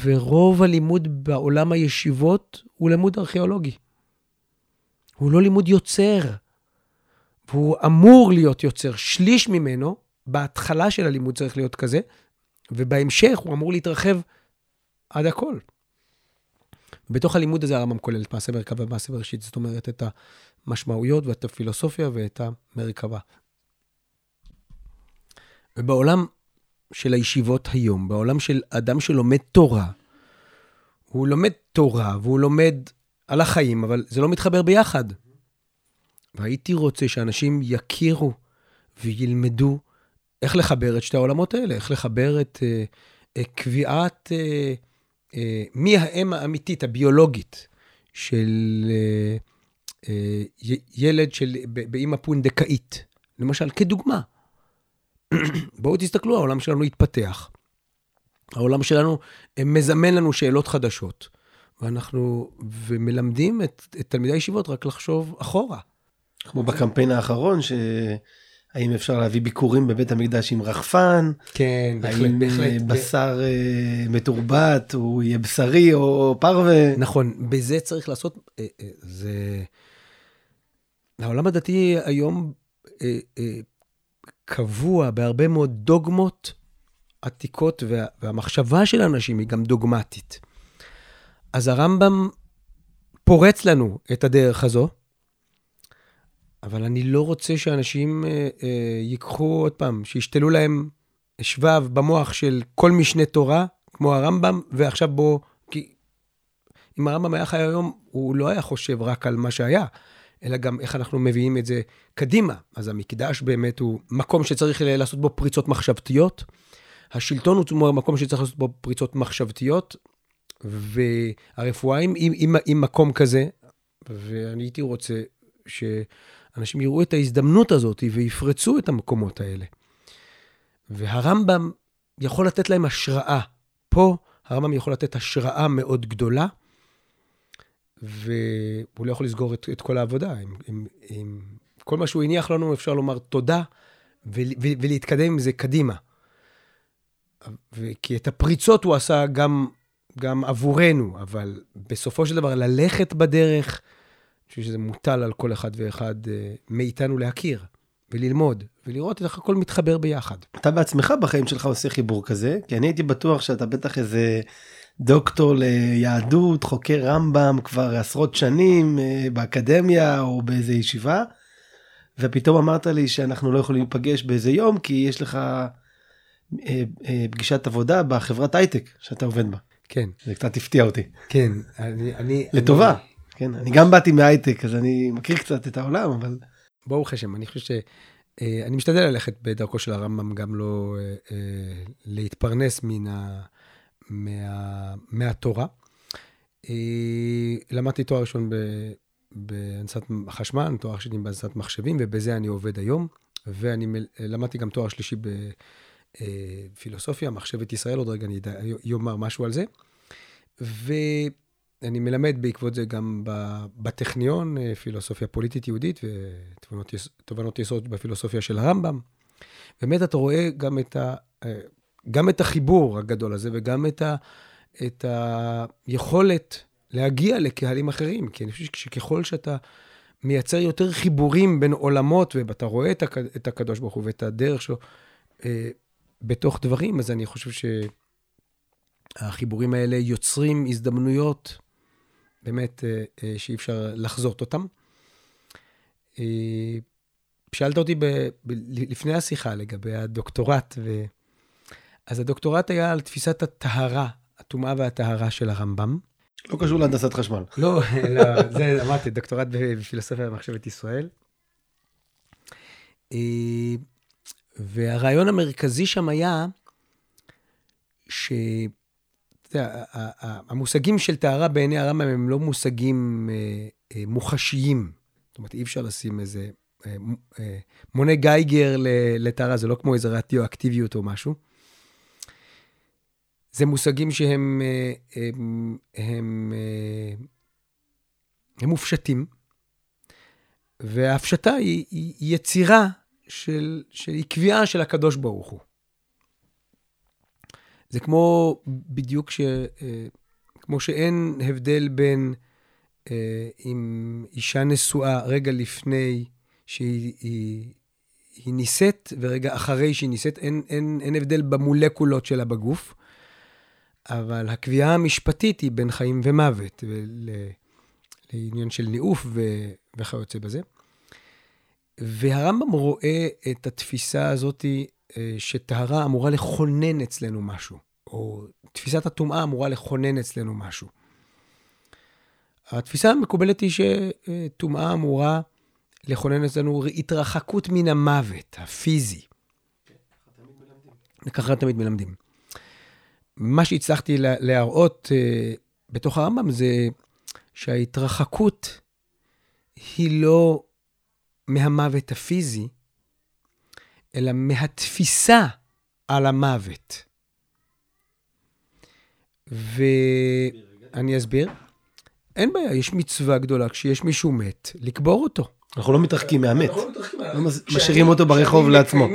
ורוב הלימוד בעולם הישיבות הוא לימוד ארכיאולוגי. הוא לא לימוד יוצר, והוא אמור להיות יוצר. שליש ממנו, בהתחלה של הלימוד צריך להיות כזה, ובהמשך הוא אמור להתרחב עד הכל. בתוך הלימוד הזה הרמב"ם כולל את מעשה מרכבה ומעשה בראשית, זאת אומרת, את המשמעויות ואת הפילוסופיה ואת המרכבה. ובעולם של הישיבות היום, בעולם של אדם שלומד תורה, הוא לומד תורה והוא לומד על החיים, אבל זה לא מתחבר ביחד. והייתי רוצה שאנשים יכירו וילמדו איך לחבר את שתי העולמות האלה, איך לחבר את uh, uh, קביעת uh, uh, מי האם האמיתית, הביולוגית, של uh, uh, ילד של, באימא פונדקאית, למשל, כדוגמה. בואו תסתכלו, העולם שלנו התפתח. העולם שלנו מזמן לנו שאלות חדשות, ואנחנו, ומלמדים את, את תלמידי הישיבות רק לחשוב אחורה. כמו בקמפיין האחרון, ש... האם אפשר להביא ביקורים בבית המקדש עם רחפן? כן, בהחלט, האם אה, בהחלט. בשר uh, מתורבת, הוא יהיה בשרי או פרווה? נכון, בזה צריך לעשות, uh, זה... העולם הדתי היום קבוע בהרבה מאוד דוגמות עתיקות, וה, והמחשבה של האנשים היא גם דוגמטית. אז הרמב"ם פורץ לנו את הדרך הזו, אבל אני לא רוצה שאנשים אה, אה, ייקחו, עוד פעם, שישתלו להם שבב במוח של כל משנה תורה, כמו הרמב"ם, ועכשיו בוא... כי אם הרמב"ם היה חי היום, הוא לא היה חושב רק על מה שהיה, אלא גם איך אנחנו מביאים את זה קדימה. אז המקדש באמת הוא מקום שצריך לעשות בו פריצות מחשבתיות. השלטון הוא מקום שצריך לעשות בו פריצות מחשבתיות, והרפואה עם מקום כזה, ואני הייתי רוצה שאנשים יראו את ההזדמנות הזאת ויפרצו את המקומות האלה. והרמב"ם יכול לתת להם השראה. פה הרמב"ם יכול לתת השראה מאוד גדולה. והוא לא יכול לסגור את, את כל העבודה. עם, עם, עם כל מה שהוא הניח לנו, אפשר לומר תודה ו, ו, ולהתקדם עם זה קדימה. כי את הפריצות הוא עשה גם, גם עבורנו, אבל בסופו של דבר ללכת בדרך, חושב שזה מוטל על כל אחד ואחד אה, מאיתנו להכיר וללמוד ולראות איך הכל מתחבר ביחד. אתה בעצמך בחיים שלך עושה חיבור כזה, כי אני הייתי בטוח שאתה בטח איזה דוקטור ליהדות, חוקר רמב"ם כבר עשרות שנים אה, באקדמיה או באיזה ישיבה, ופתאום אמרת לי שאנחנו לא יכולים להיפגש באיזה יום כי יש לך אה, פגישת עבודה בחברת הייטק שאתה עובד בה. כן. זה קצת הפתיע אותי. כן, אני... אני לטובה. אני... כן, אני גם באתי מהייטק אז אני מכיר קצת את העולם אבל. ברוך השם, אני חושב ש... אני משתדל ללכת בדרכו של הרמב"ם, גם לא להתפרנס מן ה... מה, מהתורה. אה, למדתי תואר ראשון בהנדסת חשמל, תואר שני בהנדסת מחשבים, ובזה אני עובד היום. ואני למדתי גם תואר שלישי בפילוסופיה, מחשבת ישראל, עוד רגע אני אומר משהו על זה. ואני מלמד בעקבות זה גם בטכניון, אה, פילוסופיה פוליטית יהודית ותובנות יסוד בפילוסופיה של הרמב"ם. באמת אתה רואה גם את, ה, אה, גם את החיבור הגדול הזה וגם את, ה, את היכולת להגיע לקהלים אחרים. כי אני חושב שככל שאתה מייצר יותר חיבורים בין עולמות, ואתה רואה את, הק, את הקדוש ברוך הוא ואת הדרך שלו אה, בתוך דברים, אז אני חושב שהחיבורים האלה יוצרים הזדמנויות באמת אה, אה, שאי אפשר לחזות אותם. אה, שאלת אותי ב, ב, לפני השיחה לגבי הדוקטורט, ו... אז הדוקטורט היה על תפיסת הטהרה, הטומאה והטהרה של הרמב"ם. לא קשור להנדסת חשמל. לא, לא, זה אמרתי, דוקטורט בפילוסופיה ומחשבת ישראל. והרעיון המרכזי שם היה, ש... יודע, המושגים של טהרה בעיני הרמב"ם הם לא מושגים אה, אה, מוחשיים. זאת אומרת, אי אפשר לשים איזה אה, מונה גייגר לטהרה, זה לא כמו איזה רדיואקטיביות או משהו. זה מושגים שהם הם, הם, הם מופשטים, וההפשטה היא, היא יצירה של, של, היא קביעה של הקדוש ברוך הוא. זה כמו בדיוק ש... אה, כמו שאין הבדל בין אה, אם אישה נשואה רגע לפני שהיא היא, היא נישאת ורגע אחרי שהיא נישאת, אין, אין, אין הבדל במולקולות שלה בגוף, אבל הקביעה המשפטית היא בין חיים ומוות, ול, לעניין של ניאוף וכיוצא בזה. והרמב"ם רואה את התפיסה הזאת שטהרה אמורה לכונן אצלנו משהו, או תפיסת הטומאה אמורה לכונן אצלנו משהו. התפיסה המקובלת היא שטומאה אמורה לכונן אצלנו התרחקות מן המוות, הפיזי. ככה תמיד מלמדים. מה שהצלחתי להראות uh, בתוך הרמב"ם זה שההתרחקות היא לא מהמוות הפיזי, אלא מהתפיסה על המוות. ואני אסביר. אין בעיה, יש מצווה גדולה כשיש מישהו מת, לקבור אותו. אנחנו לא מתרחקים מהמת. לא משאירים אותו ברחוב לעצמו.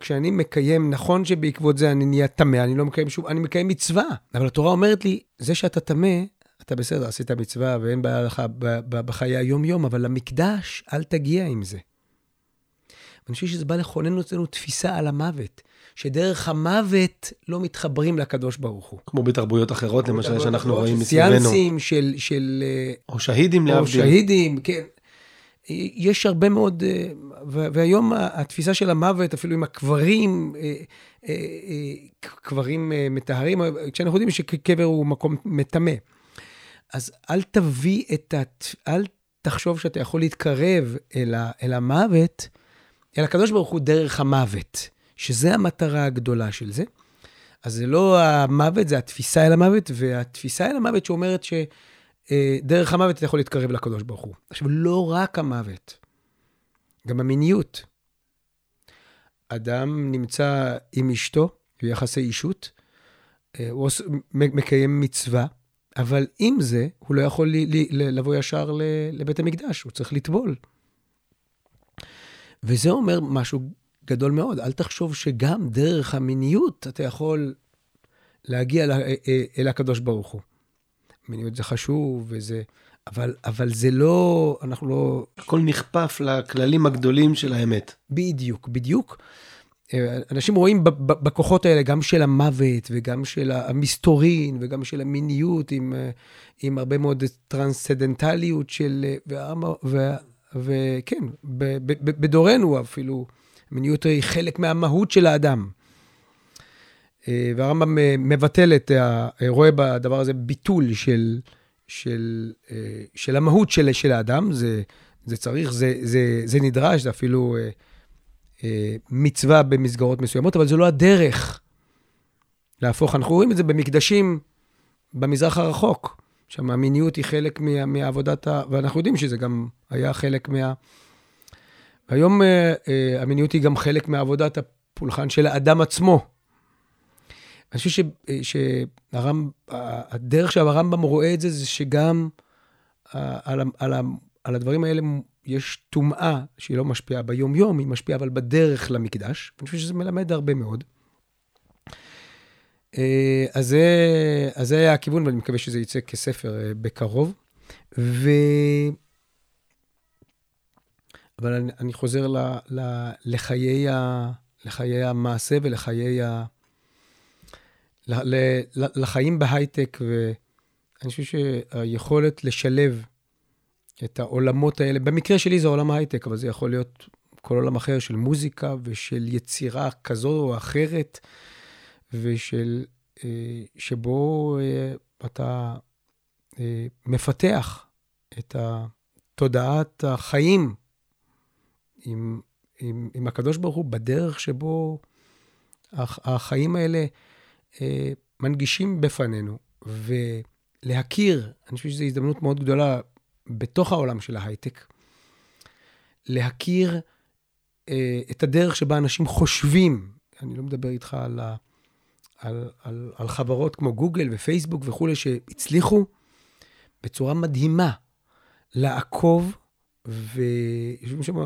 כשאני מקיים, נכון שבעקבות זה אני נהיה טמא, אני לא מקיים שום, אני מקיים מצווה. אבל התורה אומרת לי, זה שאתה טמא, אתה בסדר, עשית מצווה ואין בעיה לך בחיי היום-יום, אבל למקדש, אל תגיע עם זה. אני חושב שזה בא לכונן אצלנו תפיסה על המוות, שדרך המוות לא מתחברים לקדוש ברוך הוא. כמו בתרבויות אחרות, למשל, שאנחנו רואים מסביבנו. סיאנסים של, של... אה, או שהידים להבדיל. או שהידים, כן. יש הרבה מאוד, אה, והיום התפיסה של המוות, אפילו עם הקברים, אה, קברים מטהרים, כשאנחנו יודעים שקבר הוא מקום מטמא. אז אל תביא את ה... אל תחשוב שאתה יכול להתקרב אל, ה, אל המוות, אל הקדוש ברוך הוא דרך המוות, שזה המטרה הגדולה של זה. אז זה לא המוות, זה התפיסה אל המוות, והתפיסה אל המוות שאומרת שדרך המוות אתה יכול להתקרב לקדוש ברוך הוא. עכשיו, לא רק המוות, גם המיניות. אדם נמצא עם אשתו, ביחסי אישות, אה, הוא מקיים מצווה, אבל עם זה, הוא לא יכול לבוא ישר לבית המקדש, הוא צריך לטבול. וזה אומר משהו גדול מאוד. אל תחשוב שגם דרך המיניות אתה יכול להגיע אל, אה, אה, אל הקדוש ברוך הוא. מיניות זה חשוב, וזה... אבל, אבל זה לא, אנחנו לא... הכל נכפף לכללים הגדולים של האמת. בדיוק, בדיוק. אה, אנשים רואים בכוחות האלה גם של המוות וגם של המסתורין וגם של המיניות עם, עם הרבה מאוד טרנסצדנטליות של... וה, וכן, בדורנו אפילו, מיניות היא חלק מהמהות של האדם. אה, והרמב"ם אה, מבטל את, ה... רואה בדבר הזה ביטול של, של, אה, של המהות של, של האדם. זה, זה צריך, זה, זה, זה נדרש, זה אפילו מצווה במסגרות מסוימות, אבל זו לא הדרך להפוך. אנחנו רואים את זה במקדשים במזרח הרחוק. שם המיניות היא חלק מה, מעבודת ה... ואנחנו יודעים שזה גם היה חלק מה... והיום uh, uh, המיניות היא גם חלק מעבודת הפולחן של האדם עצמו. אני חושב שהדרך שהרמב"ם רואה את זה, זה שגם uh, על, על, על הדברים האלה יש טומאה שהיא לא משפיעה ביום-יום, היא משפיעה אבל בדרך למקדש. אני חושב שזה מלמד הרבה מאוד. אה, אז זה, אז זה היה הכיוון, ואני מקווה שזה יצא כספר אה, בקרוב. ו... אבל אני, אני חוזר ל, ל, לחיי, ה, לחיי המעשה ולחיי ה... ל, ל, לחיים בהייטק, ואני חושב שהיכולת לשלב את העולמות האלה, במקרה שלי זה עולם ההייטק, אבל זה יכול להיות כל עולם אחר של מוזיקה ושל יצירה כזו או אחרת, ושל, אה, שבו אה, אתה אה, מפתח את תודעת החיים עם, עם, עם הקדוש ברוך הוא בדרך שבו החיים האלה מנגישים בפנינו, ולהכיר, אני חושב שזו הזדמנות מאוד גדולה בתוך העולם של ההייטק, להכיר את הדרך שבה אנשים חושבים. אני לא מדבר איתך על, ה, על, על, על חברות כמו גוגל ופייסבוק וכולי, שהצליחו בצורה מדהימה לעקוב, ויושבים שם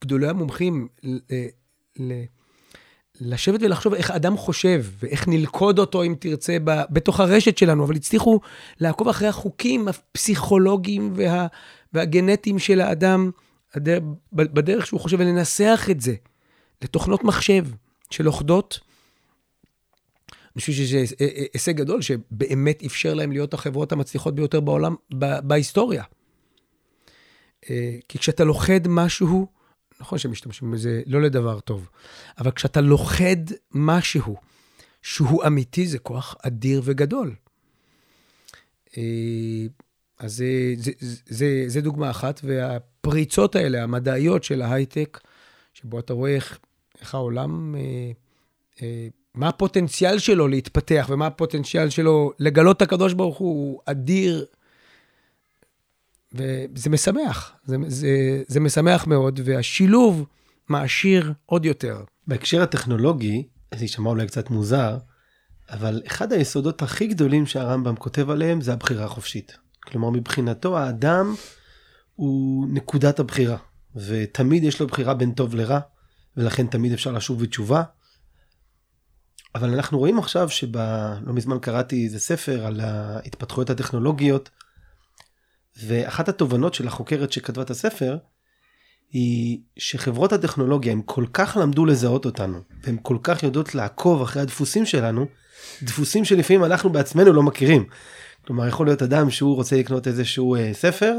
גדולי המומחים ל, ל, לשבת ולחשוב איך אדם חושב, ואיך נלכוד אותו, אם תרצה, ב, בתוך הרשת שלנו, אבל הצליחו לעקוב אחרי החוקים הפסיכולוגיים וה, והגנטיים של האדם, הדרך, בדרך שהוא חושב, ולנסח את זה לתוכנות מחשב שלוכדות. אני חושב שזה הישג גדול, שבאמת אפשר להם להיות החברות המצליחות ביותר בעולם, בהיסטוריה. אה, כי כשאתה לוכד משהו, נכון שמשתמשים בזה לא לדבר טוב, אבל כשאתה לוכד משהו שהוא אמיתי, זה כוח אדיר וגדול. אה, אז זה, זה, זה, זה דוגמה אחת, והפריצות האלה, המדעיות של ההייטק, שבו אתה רואה איך, איך העולם, אה, אה, מה הפוטנציאל שלו להתפתח ומה הפוטנציאל שלו לגלות את הקדוש ברוך הוא, הוא אדיר וזה משמח, זה, זה, זה משמח מאוד, והשילוב מעשיר עוד יותר. בהקשר הטכנולוגי, זה יישמע אולי קצת מוזר, אבל אחד היסודות הכי גדולים שהרמב"ם כותב עליהם זה הבחירה החופשית. כלומר, מבחינתו האדם הוא נקודת הבחירה, ותמיד יש לו בחירה בין טוב לרע, ולכן תמיד אפשר לשוב בתשובה. אבל אנחנו רואים עכשיו שלא מזמן קראתי איזה ספר על ההתפתחויות הטכנולוגיות, ואחת התובנות של החוקרת שכתבה את הספר, היא שחברות הטכנולוגיה הם כל כך למדו לזהות אותנו, והן כל כך יודעות לעקוב אחרי הדפוסים שלנו, דפוסים שלפעמים אנחנו בעצמנו לא מכירים. כלומר, יכול להיות אדם שהוא רוצה לקנות איזשהו אה, ספר,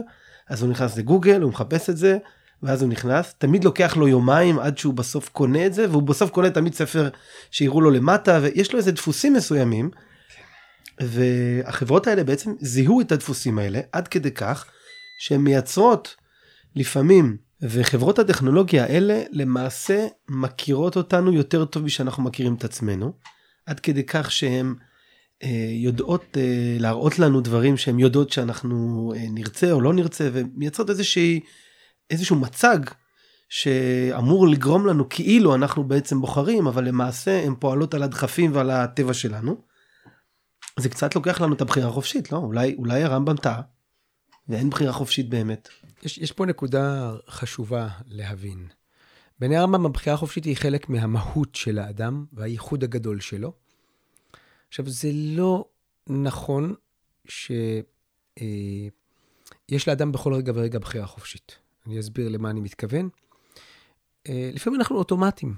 אז הוא נכנס לגוגל, הוא מחפש את זה, ואז הוא נכנס, תמיד לוקח לו יומיים עד שהוא בסוף קונה את זה, והוא בסוף קונה תמיד ספר שיראו לו למטה, ויש לו איזה דפוסים מסוימים, והחברות האלה בעצם זיהו את הדפוסים האלה עד כדי כך שהן מייצרות לפעמים, וחברות הטכנולוגיה האלה למעשה מכירות אותנו יותר טוב משאנחנו מכירים את עצמנו, עד כדי כך שהן אה, יודעות אה, להראות לנו דברים שהן יודעות שאנחנו אה, נרצה או לא נרצה, ומייצרות איזושהי, איזשהו מצג שאמור לגרום לנו כאילו אנחנו בעצם בוחרים, אבל למעשה הן פועלות על הדחפים ועל הטבע שלנו. זה קצת לוקח לנו את הבחירה החופשית, לא? אולי, אולי הרמב"ם טעה, ואין בחירה חופשית באמת. יש, יש פה נקודה חשובה להבין. בעיני הרמב"ם הבחירה החופשית היא חלק מהמהות של האדם והייחוד הגדול שלו. עכשיו, זה לא נכון שיש אה, לאדם בכל רגע ורגע בחירה חופשית. אני אסביר למה אני מתכוון. אה, לפעמים אנחנו אוטומטים.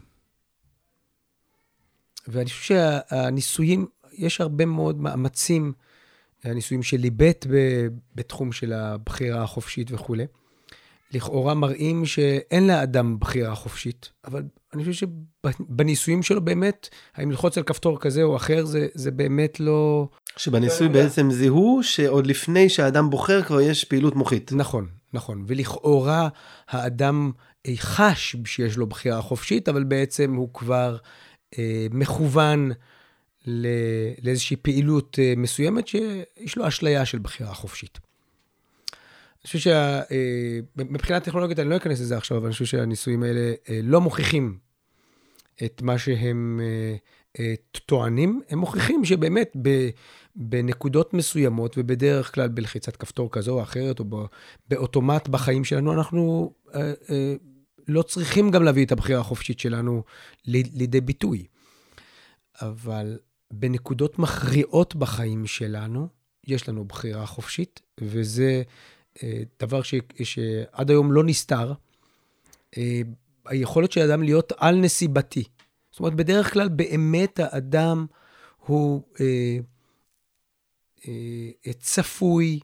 ואני חושב שהניסויים יש הרבה מאוד מאמצים, הניסויים שלי ב' בתחום של הבחירה החופשית וכולי. לכאורה מראים שאין לאדם בחירה חופשית, אבל אני חושב שבניסויים שלו באמת, האם ללחוץ על כפתור כזה או אחר, זה, זה באמת לא... שבניסוי בעצם זיהו שעוד לפני שהאדם בוחר כבר יש פעילות מוחית. נכון, נכון. ולכאורה האדם חש שיש לו בחירה חופשית, אבל בעצם הוא כבר אה, מכוון לאיזושהי פעילות אה, מסוימת שיש לו אשליה של בחירה חופשית. אני חושב שמבחינה אה, טכנולוגית, אני לא אכנס לזה עכשיו, אבל אני חושב שהניסויים האלה אה, לא מוכיחים את מה שהם אה, טוענים, הם מוכיחים שבאמת בנקודות מסוימות, ובדרך כלל בלחיצת כפתור כזו או אחרת, או באוטומט בחיים שלנו, אנחנו אה, אה, לא צריכים גם להביא את הבחירה החופשית שלנו לידי ביטוי. אבל בנקודות מכריעות בחיים שלנו, יש לנו בחירה חופשית, וזה אה, דבר ש, שעד היום לא נסתר. אה, היכולת של האדם להיות על-נסיבתי. זאת אומרת, בדרך כלל באמת האדם הוא אה, צפוי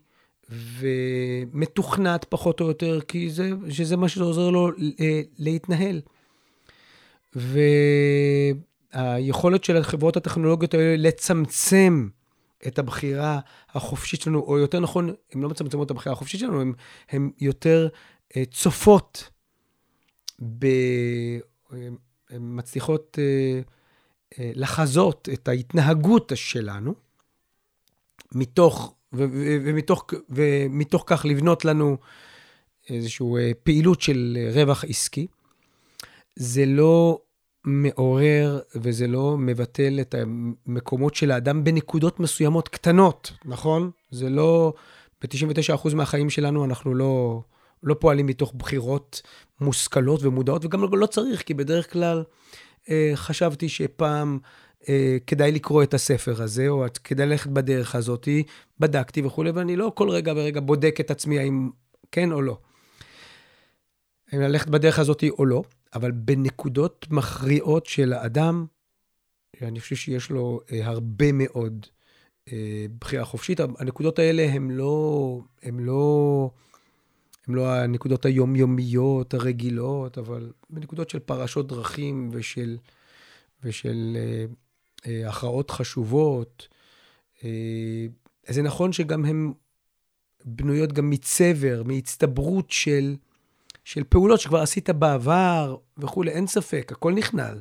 ומתוכנת פחות או יותר, כי זה, שזה מה שעוזר לו אה, להתנהל. והיכולת של החברות הטכנולוגיות האלה לצמצם את הבחירה החופשית שלנו, או יותר נכון, הן לא מצמצמות את הבחירה החופשית שלנו, הן יותר אה, צופות ב... הן מצליחות אה, אה, לחזות את ההתנהגות שלנו, מתוך, ומתוך, ומתוך כך לבנות לנו איזושהי אה, פעילות של רווח עסקי. זה לא מעורר וזה לא מבטל את המקומות של האדם בנקודות מסוימות קטנות, נכון? זה לא, ב-99% מהחיים שלנו אנחנו לא, לא פועלים מתוך בחירות מושכלות ומודעות, וגם לא, צריך, כי בדרך כלל אה, חשבתי שפעם כדאי לקרוא את הספר הזה, או כדאי ללכת בדרך הזאת, בדקתי וכולי, ואני לא כל רגע ורגע בודק את עצמי האם כן או לא. האם ללכת בדרך הזאת או לא, אבל בנקודות מכריעות של האדם, אני חושב שיש לו אה, הרבה מאוד אה, בחירה חופשית. הנקודות האלה הן לא, הן לא, הן לא הנקודות היומיומיות, הרגילות, אבל בנקודות של פרשות דרכים ושל, ושל אה, אה, הכרעות חשובות. אה, זה נכון שגם הן בנויות גם מצבר, מהצטברות של, של פעולות שכבר עשית בעבר וכולי, אין ספק, הכל נכנל.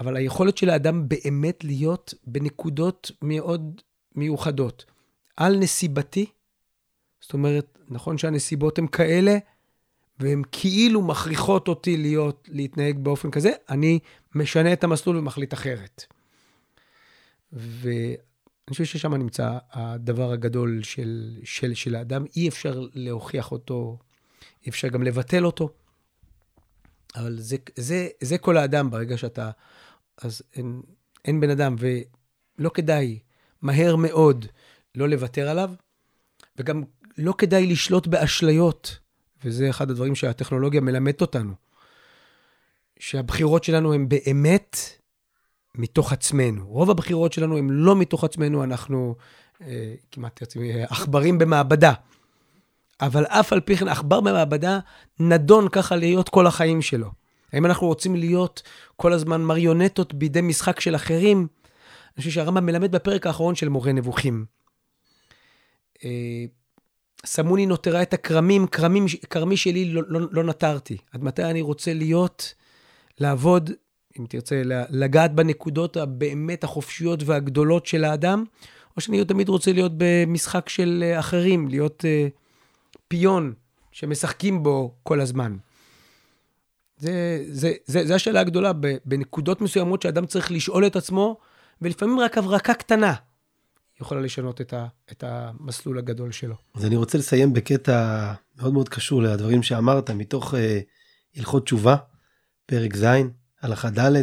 אבל היכולת של האדם באמת להיות בנקודות מאוד מיוחדות. על נסיבתי, זאת אומרת, נכון שהנסיבות הן כאלה, והן כאילו מכריחות אותי להיות, להתנהג באופן כזה, אני משנה את המסלול ומחליט אחרת. ואני חושב ששם נמצא הדבר הגדול של, של, של האדם. אי אפשר להוכיח אותו, אי אפשר גם לבטל אותו. אבל זה, זה, זה כל האדם ברגע שאתה... אז אין, אין בן אדם, ולא כדאי מהר מאוד לא לוותר עליו, וגם לא כדאי לשלוט באשליות, וזה אחד הדברים שהטכנולוגיה מלמדת אותנו, שהבחירות שלנו הן באמת מתוך עצמנו. רוב הבחירות שלנו הן לא מתוך עצמנו, אנחנו אה, כמעט אה, עכברים במעבדה. אבל אף על פי כן, עכבר במעבדה נדון ככה להיות כל החיים שלו. האם אנחנו רוצים להיות כל הזמן מריונטות בידי משחק של אחרים? אני חושב שהרמב"ם מלמד בפרק האחרון של מורה נבוכים. אה, שמוני נותרה את הכרמים, כרמים, כרמי שלי לא, לא, לא נטרתי. עד מתי אני רוצה להיות, לעבוד אם תרצה, לגעת בנקודות הבאמת החופשיות והגדולות של האדם, או שאני תמיד רוצה להיות במשחק של אה, אחרים, להיות uh, פיון שמשחקים בו כל הזמן. זה, זה, זה, זה השאלה הגדולה, בנקודות מסוימות שאדם צריך לשאול את עצמו, ולפעמים רק הברקה קטנה יכולה לשנות את, ה, את המסלול הגדול שלו. אז אני רוצה לסיים בקטע מאוד מאוד קשור לדברים שאמרת, מתוך uh, הלכות תשובה, פרק ז', הלכה ד',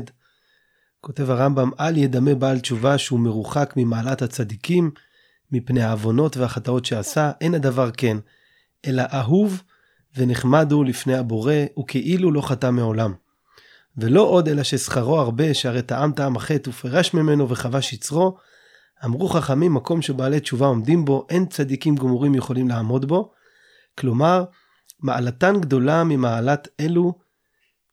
כותב הרמב"ם, אל ידמה בעל תשובה שהוא מרוחק ממעלת הצדיקים, מפני העוונות והחטאות שעשה, אין הדבר כן, אלא אהוב ונחמד הוא לפני הבורא, וכאילו לא חטא מעולם. ולא עוד אלא ששכרו הרבה, שהרי טעם טעם החטא ופרש ממנו וחבש יצרו, אמרו חכמים, מקום שבעלי תשובה עומדים בו, אין צדיקים גמורים יכולים לעמוד בו. כלומר, מעלתן גדולה ממעלת אלו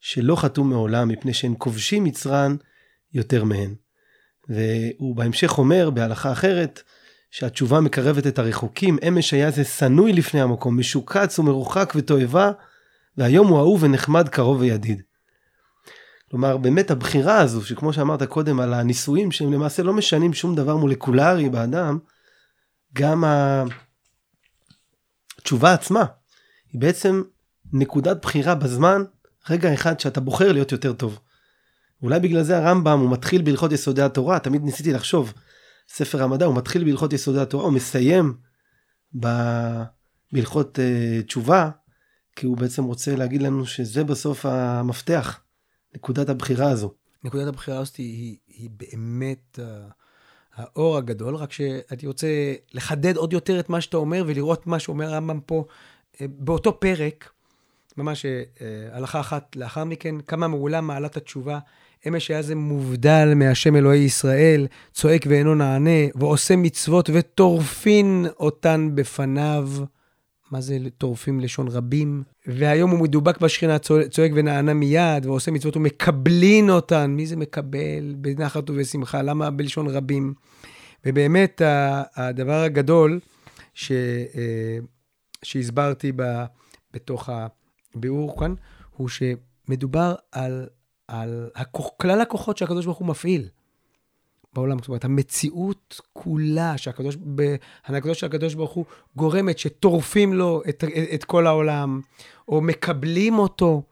שלא חטאו מעולם מפני שהן כובשים מצרן יותר מהן. והוא בהמשך אומר בהלכה אחרת שהתשובה מקרבת את הרחוקים, אמש היה זה שנוי לפני המקום, משוקץ ומרוחק ותועבה, והיום הוא אהוב ונחמד קרוב וידיד. כלומר באמת הבחירה הזו שכמו שאמרת קודם על הניסויים שהם למעשה לא משנים שום דבר מולקולרי באדם, גם התשובה עצמה היא בעצם נקודת בחירה בזמן רגע אחד שאתה בוחר להיות יותר טוב. אולי בגלל זה הרמב"ם הוא מתחיל בהלכות יסודי התורה, תמיד ניסיתי לחשוב, ספר המדע הוא מתחיל בהלכות יסודי התורה, הוא מסיים ב... בהלכות uh, תשובה, כי הוא בעצם רוצה להגיד לנו שזה בסוף המפתח, נקודת הבחירה הזו. נקודת הבחירה הזאת היא, היא באמת uh, האור הגדול, רק שאני רוצה לחדד עוד יותר את מה שאתה אומר ולראות מה שאומר הרמב"ם פה uh, באותו פרק, ממש uh, הלכה אחת לאחר מכן, כמה מעולה מעלת התשובה. אמש היה זה מובדל מהשם אלוהי ישראל, צועק ואינו נענה, ועושה מצוות וטורפין אותן בפניו. מה זה טורפים לשון רבים? והיום הוא מדובק בשכינה, צועק ונענה מיד, ועושה מצוות ומקבלין אותן. מי זה מקבל? בנחת ובשמחה. למה בלשון רבים? ובאמת, הדבר הגדול ש, אה, שהסברתי ב, בתוך הביאור כאן, הוא שמדובר על, על הכוח, כלל הכוחות שהקדוש ברוך הוא מפעיל. בעולם. זאת אומרת, המציאות כולה שהקדוש, הנקדות של הקדוש ברוך הוא גורמת שטורפים לו את, את כל העולם, או מקבלים אותו.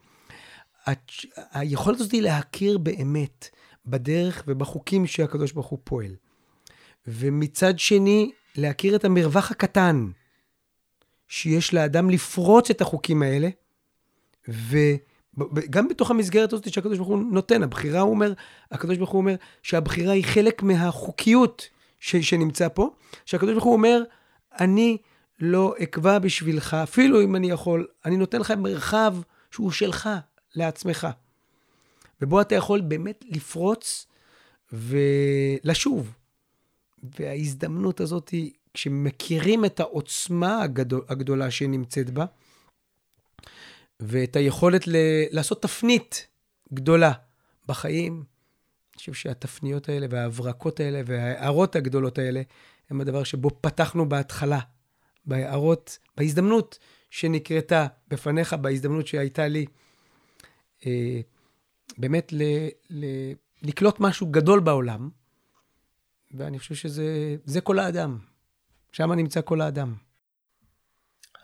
היכולת הזאת היא להכיר באמת בדרך ובחוקים שהקדוש ברוך הוא פועל. ומצד שני, להכיר את המרווח הקטן שיש לאדם לפרוץ את החוקים האלה, ו... גם בתוך המסגרת הזאת שהקדוש ברוך הוא נותן, הבחירה, הוא אומר, הקדוש ברוך הוא אומר שהבחירה היא חלק מהחוקיות ש, שנמצא פה, שהקדוש ברוך הוא אומר, אני לא אקבע בשבילך, אפילו אם אני יכול, אני נותן לך מרחב שהוא שלך, לעצמך. ובו אתה יכול באמת לפרוץ ולשוב. וההזדמנות הזאת, כשמכירים את העוצמה הגדול, הגדולה שנמצאת בה, ואת היכולת ל- לעשות תפנית גדולה בחיים. אני חושב שהתפניות האלה וההברקות האלה וההערות הגדולות האלה הם הדבר שבו פתחנו בהתחלה, בהערות, בהזדמנות שנקרתה בפניך, בהזדמנות שהייתה לי, אה, באמת ל- ל- לקלוט משהו גדול בעולם, ואני חושב שזה כל האדם. שם נמצא כל האדם.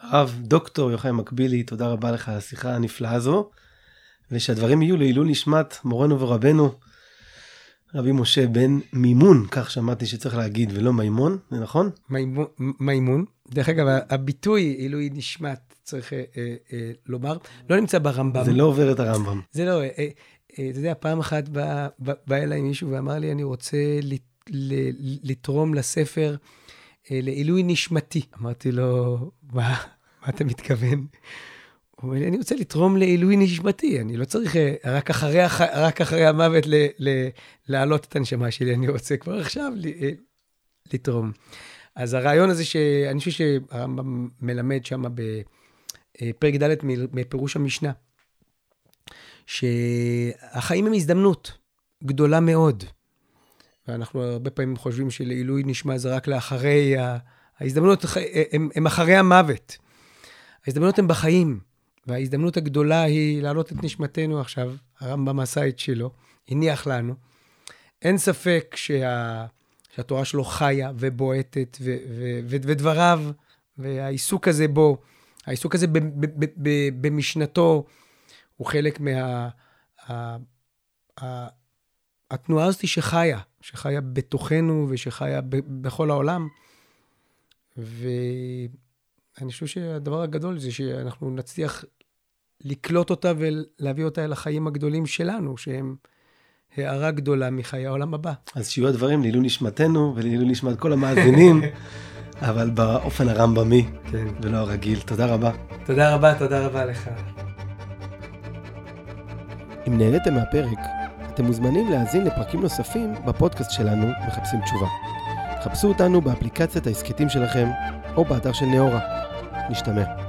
הרב דוקטור יוחאי מקבילי, תודה רבה לך על השיחה הנפלאה הזו, ושהדברים יהיו לעילוי נשמת מורנו ורבנו, רבי משה בן מימון, כך שמעתי שצריך להגיד, ולא מימון, זה נכון? מימון, מימון. דרך אגב, הביטוי עילוי נשמת, צריך אה, אה, אה, לומר, לא נמצא ברמב"ם. זה לא עובר את הרמב"ם. זה לא, אה, אה, אה, אתה יודע, פעם אחת בא, בא, בא אליי מישהו ואמר לי, אני רוצה לת, לתרום לספר לעילוי נשמתי. אמרתי לו, מה, מה אתה מתכוון? הוא אומר לי, אני רוצה לתרום לעילוי נשמתי, אני לא צריך אה, רק אחרי, רק אחרי המוות ל, ל, להעלות את הנשמה שלי, אני רוצה כבר עכשיו ל, אה, לתרום. אז הרעיון הזה שאני חושב שהרמב"ם מלמד שם בפרק ד' מפירוש המשנה, שהחיים הם הזדמנות גדולה מאוד. ואנחנו הרבה פעמים חושבים שלעילוי נשמע זה רק לאחרי, ההזדמנות הם, הם אחרי המוות. ההזדמנות הן בחיים, וההזדמנות הגדולה היא להעלות את נשמתנו עכשיו, הרמב"ם עשה את שלו, הניח לנו. אין ספק שה, שהתורה שלו חיה ובועטת, ו, ו, ו, ודבריו, והעיסוק הזה בו, העיסוק הזה ב, ב, ב, ב, במשנתו, הוא חלק מה... ה, ה, התנועה הזאת שחיה, שחיה בתוכנו ושחיה ב, בכל העולם. ואני חושב שהדבר הגדול זה שאנחנו נצליח לקלוט אותה ולהביא אותה אל החיים הגדולים שלנו, שהם הערה גדולה מחיי העולם הבא. אז שיהיו הדברים לעילוי נשמתנו ולעילוי נשמת כל המאזינים, אבל באופן הרמב"מי, כן. ולא הרגיל. תודה רבה. תודה רבה, תודה רבה לך. אם נהניתם מהפרק, אתם מוזמנים להאזין לפרקים נוספים בפודקאסט שלנו, מחפשים תשובה. חפשו אותנו באפליקציית ההסכתים שלכם, או באתר של נאורה. נשתמע.